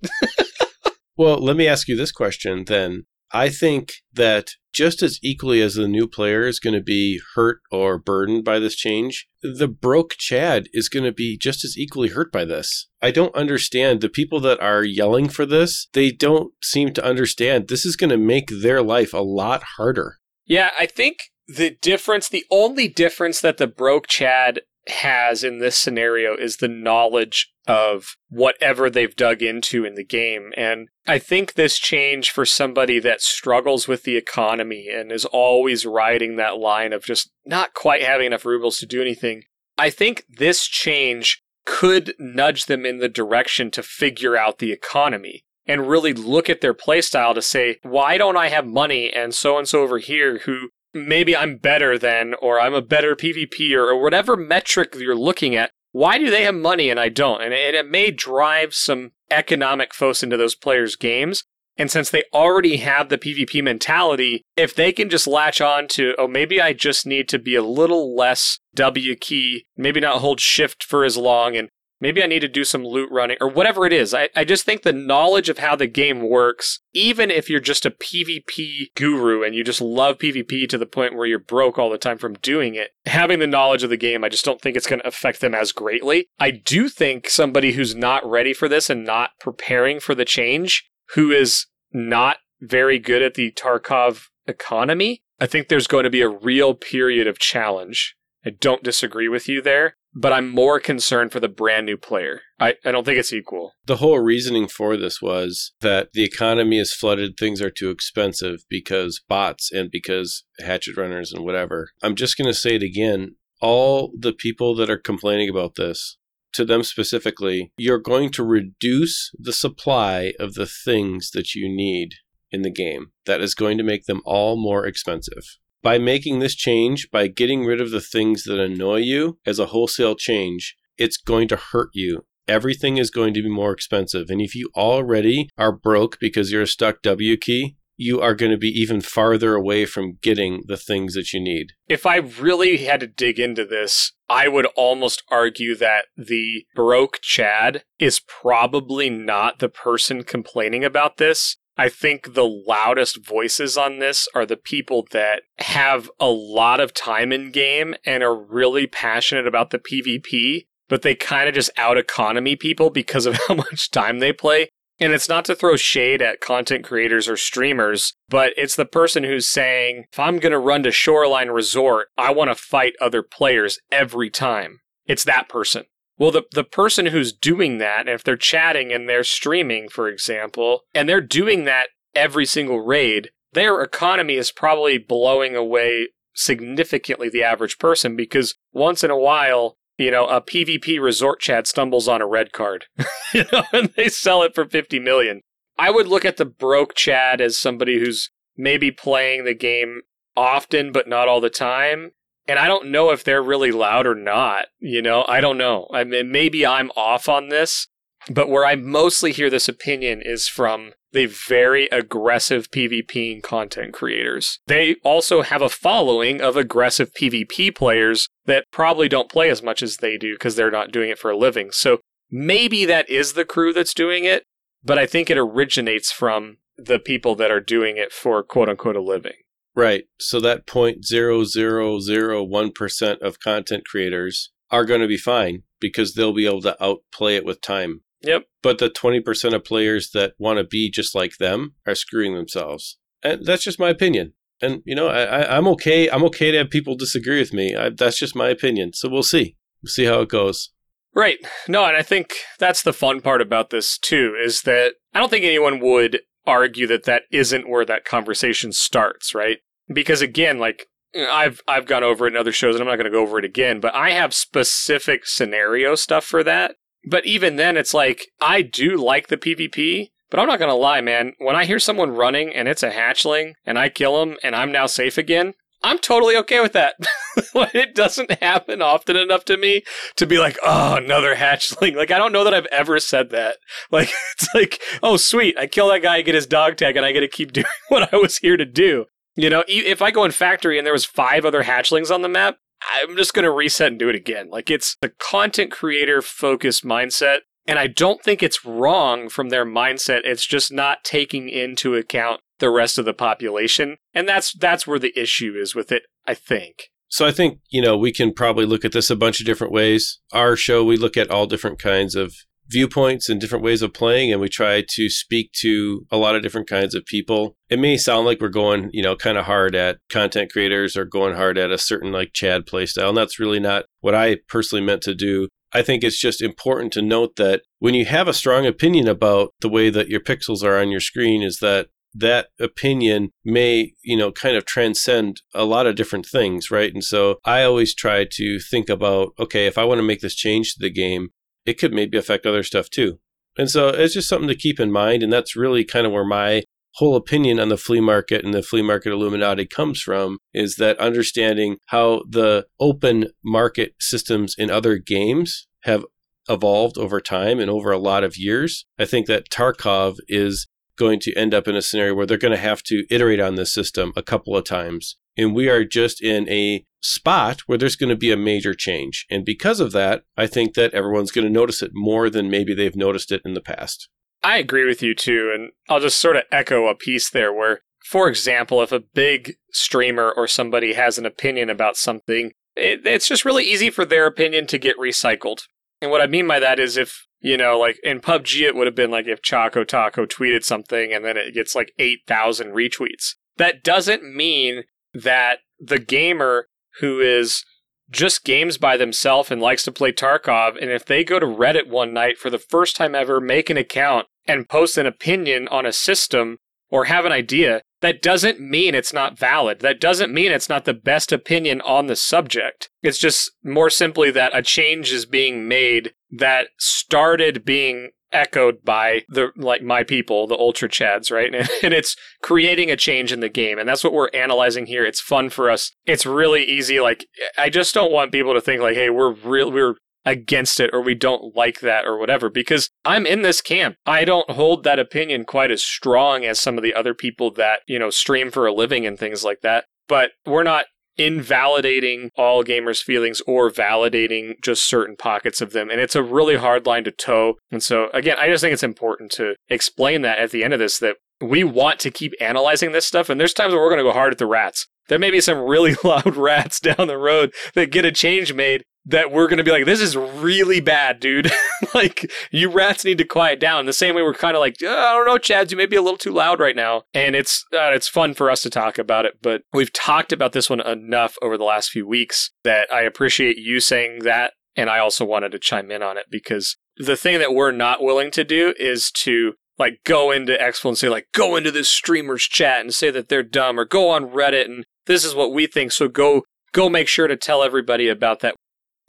Well let me ask you this question then I think that just as equally as the new player is going to be hurt or burdened by this change, the broke Chad is going to be just as equally hurt by this. I don't understand the people that are yelling for this. They don't seem to understand this is going to make their life a lot harder. Yeah, I think the difference, the only difference that the broke Chad has in this scenario is the knowledge of whatever they've dug into in the game. And I think this change for somebody that struggles with the economy and is always riding that line of just not quite having enough rubles to do anything, I think this change could nudge them in the direction to figure out the economy and really look at their playstyle to say, why don't I have money and so and so over here who maybe I'm better than, or I'm a better PvP, or, or whatever metric you're looking at, why do they have money and I don't? And it, it may drive some economic force into those players' games. And since they already have the PvP mentality, if they can just latch on to, oh, maybe I just need to be a little less W key, maybe not hold shift for as long, and Maybe I need to do some loot running or whatever it is. I, I just think the knowledge of how the game works, even if you're just a PvP guru and you just love PvP to the point where you're broke all the time from doing it, having the knowledge of the game, I just don't think it's going to affect them as greatly. I do think somebody who's not ready for this and not preparing for the change, who is not very good at the Tarkov economy, I think there's going to be a real period of challenge. I don't disagree with you there but I'm more concerned for the brand new player. I, I don't think it's equal. The whole reasoning for this was that the economy is flooded, things are too expensive because bots and because hatchet runners and whatever. I'm just going to say it again. All the people that are complaining about this, to them specifically, you're going to reduce the supply of the things that you need in the game. That is going to make them all more expensive by making this change, by getting rid of the things that annoy you as a wholesale change, it's going to hurt you. Everything is going to be more expensive. And if you already are broke because you're a stuck W key, you are going to be even farther away from getting the things that you need. If I really had to dig into this, I would almost argue that the broke Chad is probably not the person complaining about this. I think the loudest voices on this are the people that have a lot of time in game and are really passionate about the PvP, but they kind of just out economy people because of how much time they play. And it's not to throw shade at content creators or streamers, but it's the person who's saying, if I'm going to run to Shoreline Resort, I want to fight other players every time. It's that person. Well, the, the person who's doing that, if they're chatting and they're streaming, for example, and they're doing that every single raid, their economy is probably blowing away significantly the average person because once in a while, you know, a PvP resort Chad stumbles on a red card, you know, and they sell it for 50 million. I would look at the broke Chad as somebody who's maybe playing the game often, but not all the time. And I don't know if they're really loud or not. You know, I don't know. I mean, maybe I'm off on this, but where I mostly hear this opinion is from the very aggressive PvP content creators. They also have a following of aggressive PvP players that probably don't play as much as they do because they're not doing it for a living. So maybe that is the crew that's doing it, but I think it originates from the people that are doing it for quote unquote a living. Right. So that 0.0001% of content creators are going to be fine because they'll be able to outplay it with time. Yep. But the 20% of players that want to be just like them are screwing themselves. And that's just my opinion. And, you know, I, am okay. I'm okay to have people disagree with me. I, that's just my opinion. So we'll see. We'll see how it goes. Right. No, and I think that's the fun part about this, too, is that I don't think anyone would argue that that isn't where that conversation starts, right? Because again, like I've I've gone over it in other shows and I'm not going to go over it again, but I have specific scenario stuff for that. But even then it's like I do like the PvP, but I'm not going to lie, man. When I hear someone running and it's a hatchling and I kill him and I'm now safe again, I'm totally okay with that. it doesn't happen often enough to me to be like, oh, another hatchling. Like, I don't know that I've ever said that. Like, it's like, oh, sweet, I kill that guy, I get his dog tag, and I get to keep doing what I was here to do. You know, if I go in factory and there was five other hatchlings on the map, I'm just going to reset and do it again. Like, it's a content creator focused mindset. And I don't think it's wrong from their mindset. It's just not taking into account the rest of the population. And that's that's where the issue is with it, I think. So I think, you know, we can probably look at this a bunch of different ways. Our show, we look at all different kinds of viewpoints and different ways of playing and we try to speak to a lot of different kinds of people. It may sound like we're going, you know, kind of hard at content creators or going hard at a certain like Chad playstyle and that's really not what I personally meant to do. I think it's just important to note that when you have a strong opinion about the way that your pixels are on your screen is that that opinion may, you know, kind of transcend a lot of different things, right? And so I always try to think about, okay, if I want to make this change to the game, it could maybe affect other stuff too. And so it's just something to keep in mind. And that's really kind of where my whole opinion on the flea market and the flea market Illuminati comes from is that understanding how the open market systems in other games have evolved over time and over a lot of years. I think that Tarkov is going to end up in a scenario where they're going to have to iterate on this system a couple of times. And we are just in a spot where there's going to be a major change. And because of that, I think that everyone's going to notice it more than maybe they've noticed it in the past. I agree with you too. And I'll just sort of echo a piece there where, for example, if a big streamer or somebody has an opinion about something, it, it's just really easy for their opinion to get recycled. And what I mean by that is if you know, like in PUBG, it would have been like if Choco Taco tweeted something and then it gets like 8,000 retweets. That doesn't mean that the gamer who is just games by themselves and likes to play Tarkov, and if they go to Reddit one night for the first time ever, make an account and post an opinion on a system or have an idea, that doesn't mean it's not valid. That doesn't mean it's not the best opinion on the subject. It's just more simply that a change is being made that started being echoed by the like my people, the ultra chads, right? And, it's creating a change in the game. And that's what we're analyzing here. It's fun for us. It's really easy. Like I just don't want people to think like, hey, we're real we're against it or we don't like that or whatever because I'm in this camp. I don't hold that opinion quite as strong as some of the other people that, you know, stream for a living and things like that. But we're not invalidating all gamers' feelings or validating just certain pockets of them. And it's a really hard line to toe. And so, again, I just think it's important to explain that at the end of this that we want to keep analyzing this stuff. And there's times where we're going to go hard at the rats. There may be some really loud rats down the road that get a change made that we're going to be like, this is really bad, dude. like, you rats need to quiet down. The same way we're kind of like, oh, I don't know, Chads, you may be a little too loud right now. And it's uh, it's fun for us to talk about it, but we've talked about this one enough over the last few weeks that I appreciate you saying that. And I also wanted to chime in on it because the thing that we're not willing to do is to like go into Exfil and say like go into this streamer's chat and say that they're dumb or go on Reddit and this is what we think so go go make sure to tell everybody about that.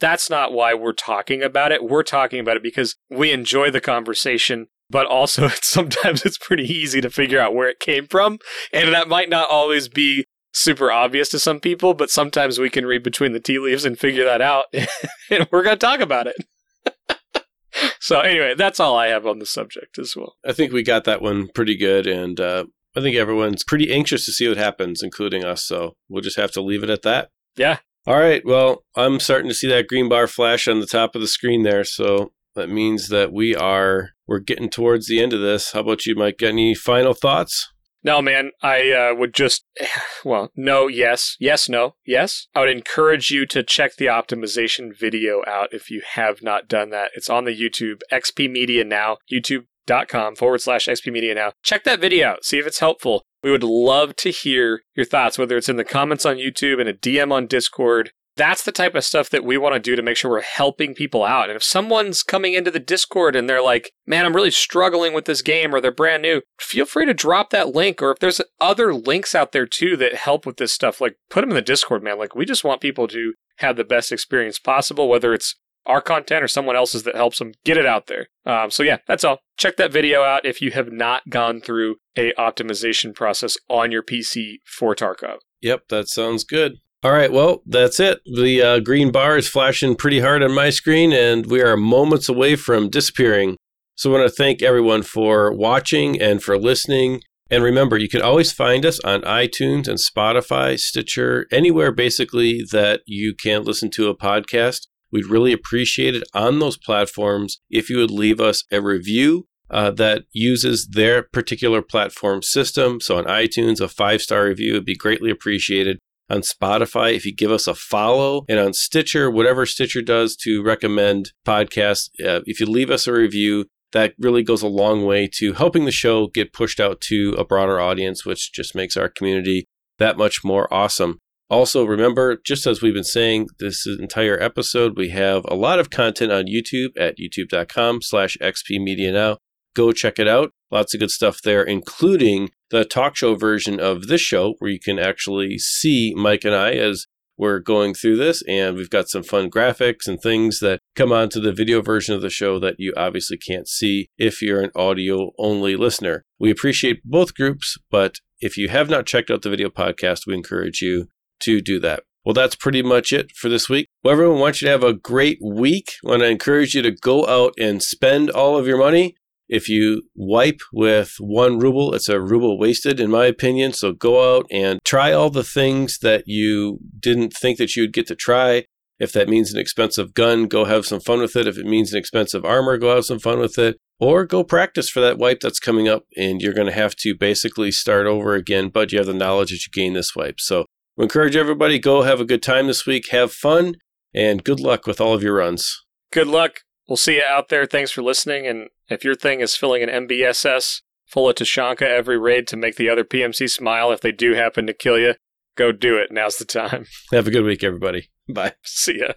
That's not why we're talking about it. We're talking about it because we enjoy the conversation, but also sometimes it's pretty easy to figure out where it came from and that might not always be super obvious to some people, but sometimes we can read between the tea leaves and figure that out and we're going to talk about it. so anyway, that's all I have on the subject as well. I think we got that one pretty good, and uh, I think everyone's pretty anxious to see what happens, including us. So we'll just have to leave it at that. Yeah. All right. Well, I'm starting to see that green bar flash on the top of the screen there. So that means that we are we're getting towards the end of this. How about you, Mike? Got any final thoughts? No, man, I uh, would just, well, no, yes, yes, no, yes. I would encourage you to check the optimization video out if you have not done that. It's on the YouTube, XP Media Now, youtube.com forward slash XP Media Now. Check that video out, see if it's helpful. We would love to hear your thoughts, whether it's in the comments on YouTube and a DM on Discord that's the type of stuff that we want to do to make sure we're helping people out. And if someone's coming into the Discord and they're like, man, I'm really struggling with this game or they're brand new, feel free to drop that link. Or if there's other links out there too that help with this stuff, like put them in the Discord, man. Like we just want people to have the best experience possible, whether it's our content or someone else's that helps them get it out there. Um, so yeah, that's all. Check that video out if you have not gone through a optimization process on your PC for Tarkov. Yep, that sounds good. All right, well, that's it. The uh, green bar is flashing pretty hard on my screen, and we are moments away from disappearing. So I want to thank everyone for watching and for listening. And remember, you can always find us on iTunes and Spotify, Stitcher, anywhere basically that you can listen to a podcast. We'd really appreciate it on those platforms if you would leave us a review uh, that uses their particular platform system. So on iTunes, a five star review would be greatly appreciated on Spotify if you give us a follow, and on Stitcher, whatever Stitcher does to recommend podcasts. Uh, if you leave us a review, that really goes a long way to helping the show get pushed out to a broader audience, which just makes our community that much more awesome. Also, remember, just as we've been saying this entire episode, we have a lot of content on YouTube at youtube.com slash xpmedianow. Go check it out. Lots of good stuff there, including the talk show version of this show, where you can actually see Mike and I as we're going through this. And we've got some fun graphics and things that come onto the video version of the show that you obviously can't see if you're an audio only listener. We appreciate both groups, but if you have not checked out the video podcast, we encourage you to do that. Well, that's pretty much it for this week. Well, everyone wants you to have a great week. I want to encourage you to go out and spend all of your money. If you wipe with one ruble, it's a ruble wasted, in my opinion. So go out and try all the things that you didn't think that you'd get to try. If that means an expensive gun, go have some fun with it. If it means an expensive armor, go have some fun with it. Or go practice for that wipe that's coming up, and you're going to have to basically start over again, but you have the knowledge that you gain this wipe. So we encourage everybody go have a good time this week, have fun, and good luck with all of your runs. Good luck. We'll see you out there. Thanks for listening. And if your thing is filling an MBSS full of Tushonka every raid to make the other PMC smile if they do happen to kill you, go do it. Now's the time. Have a good week, everybody. Bye. See ya.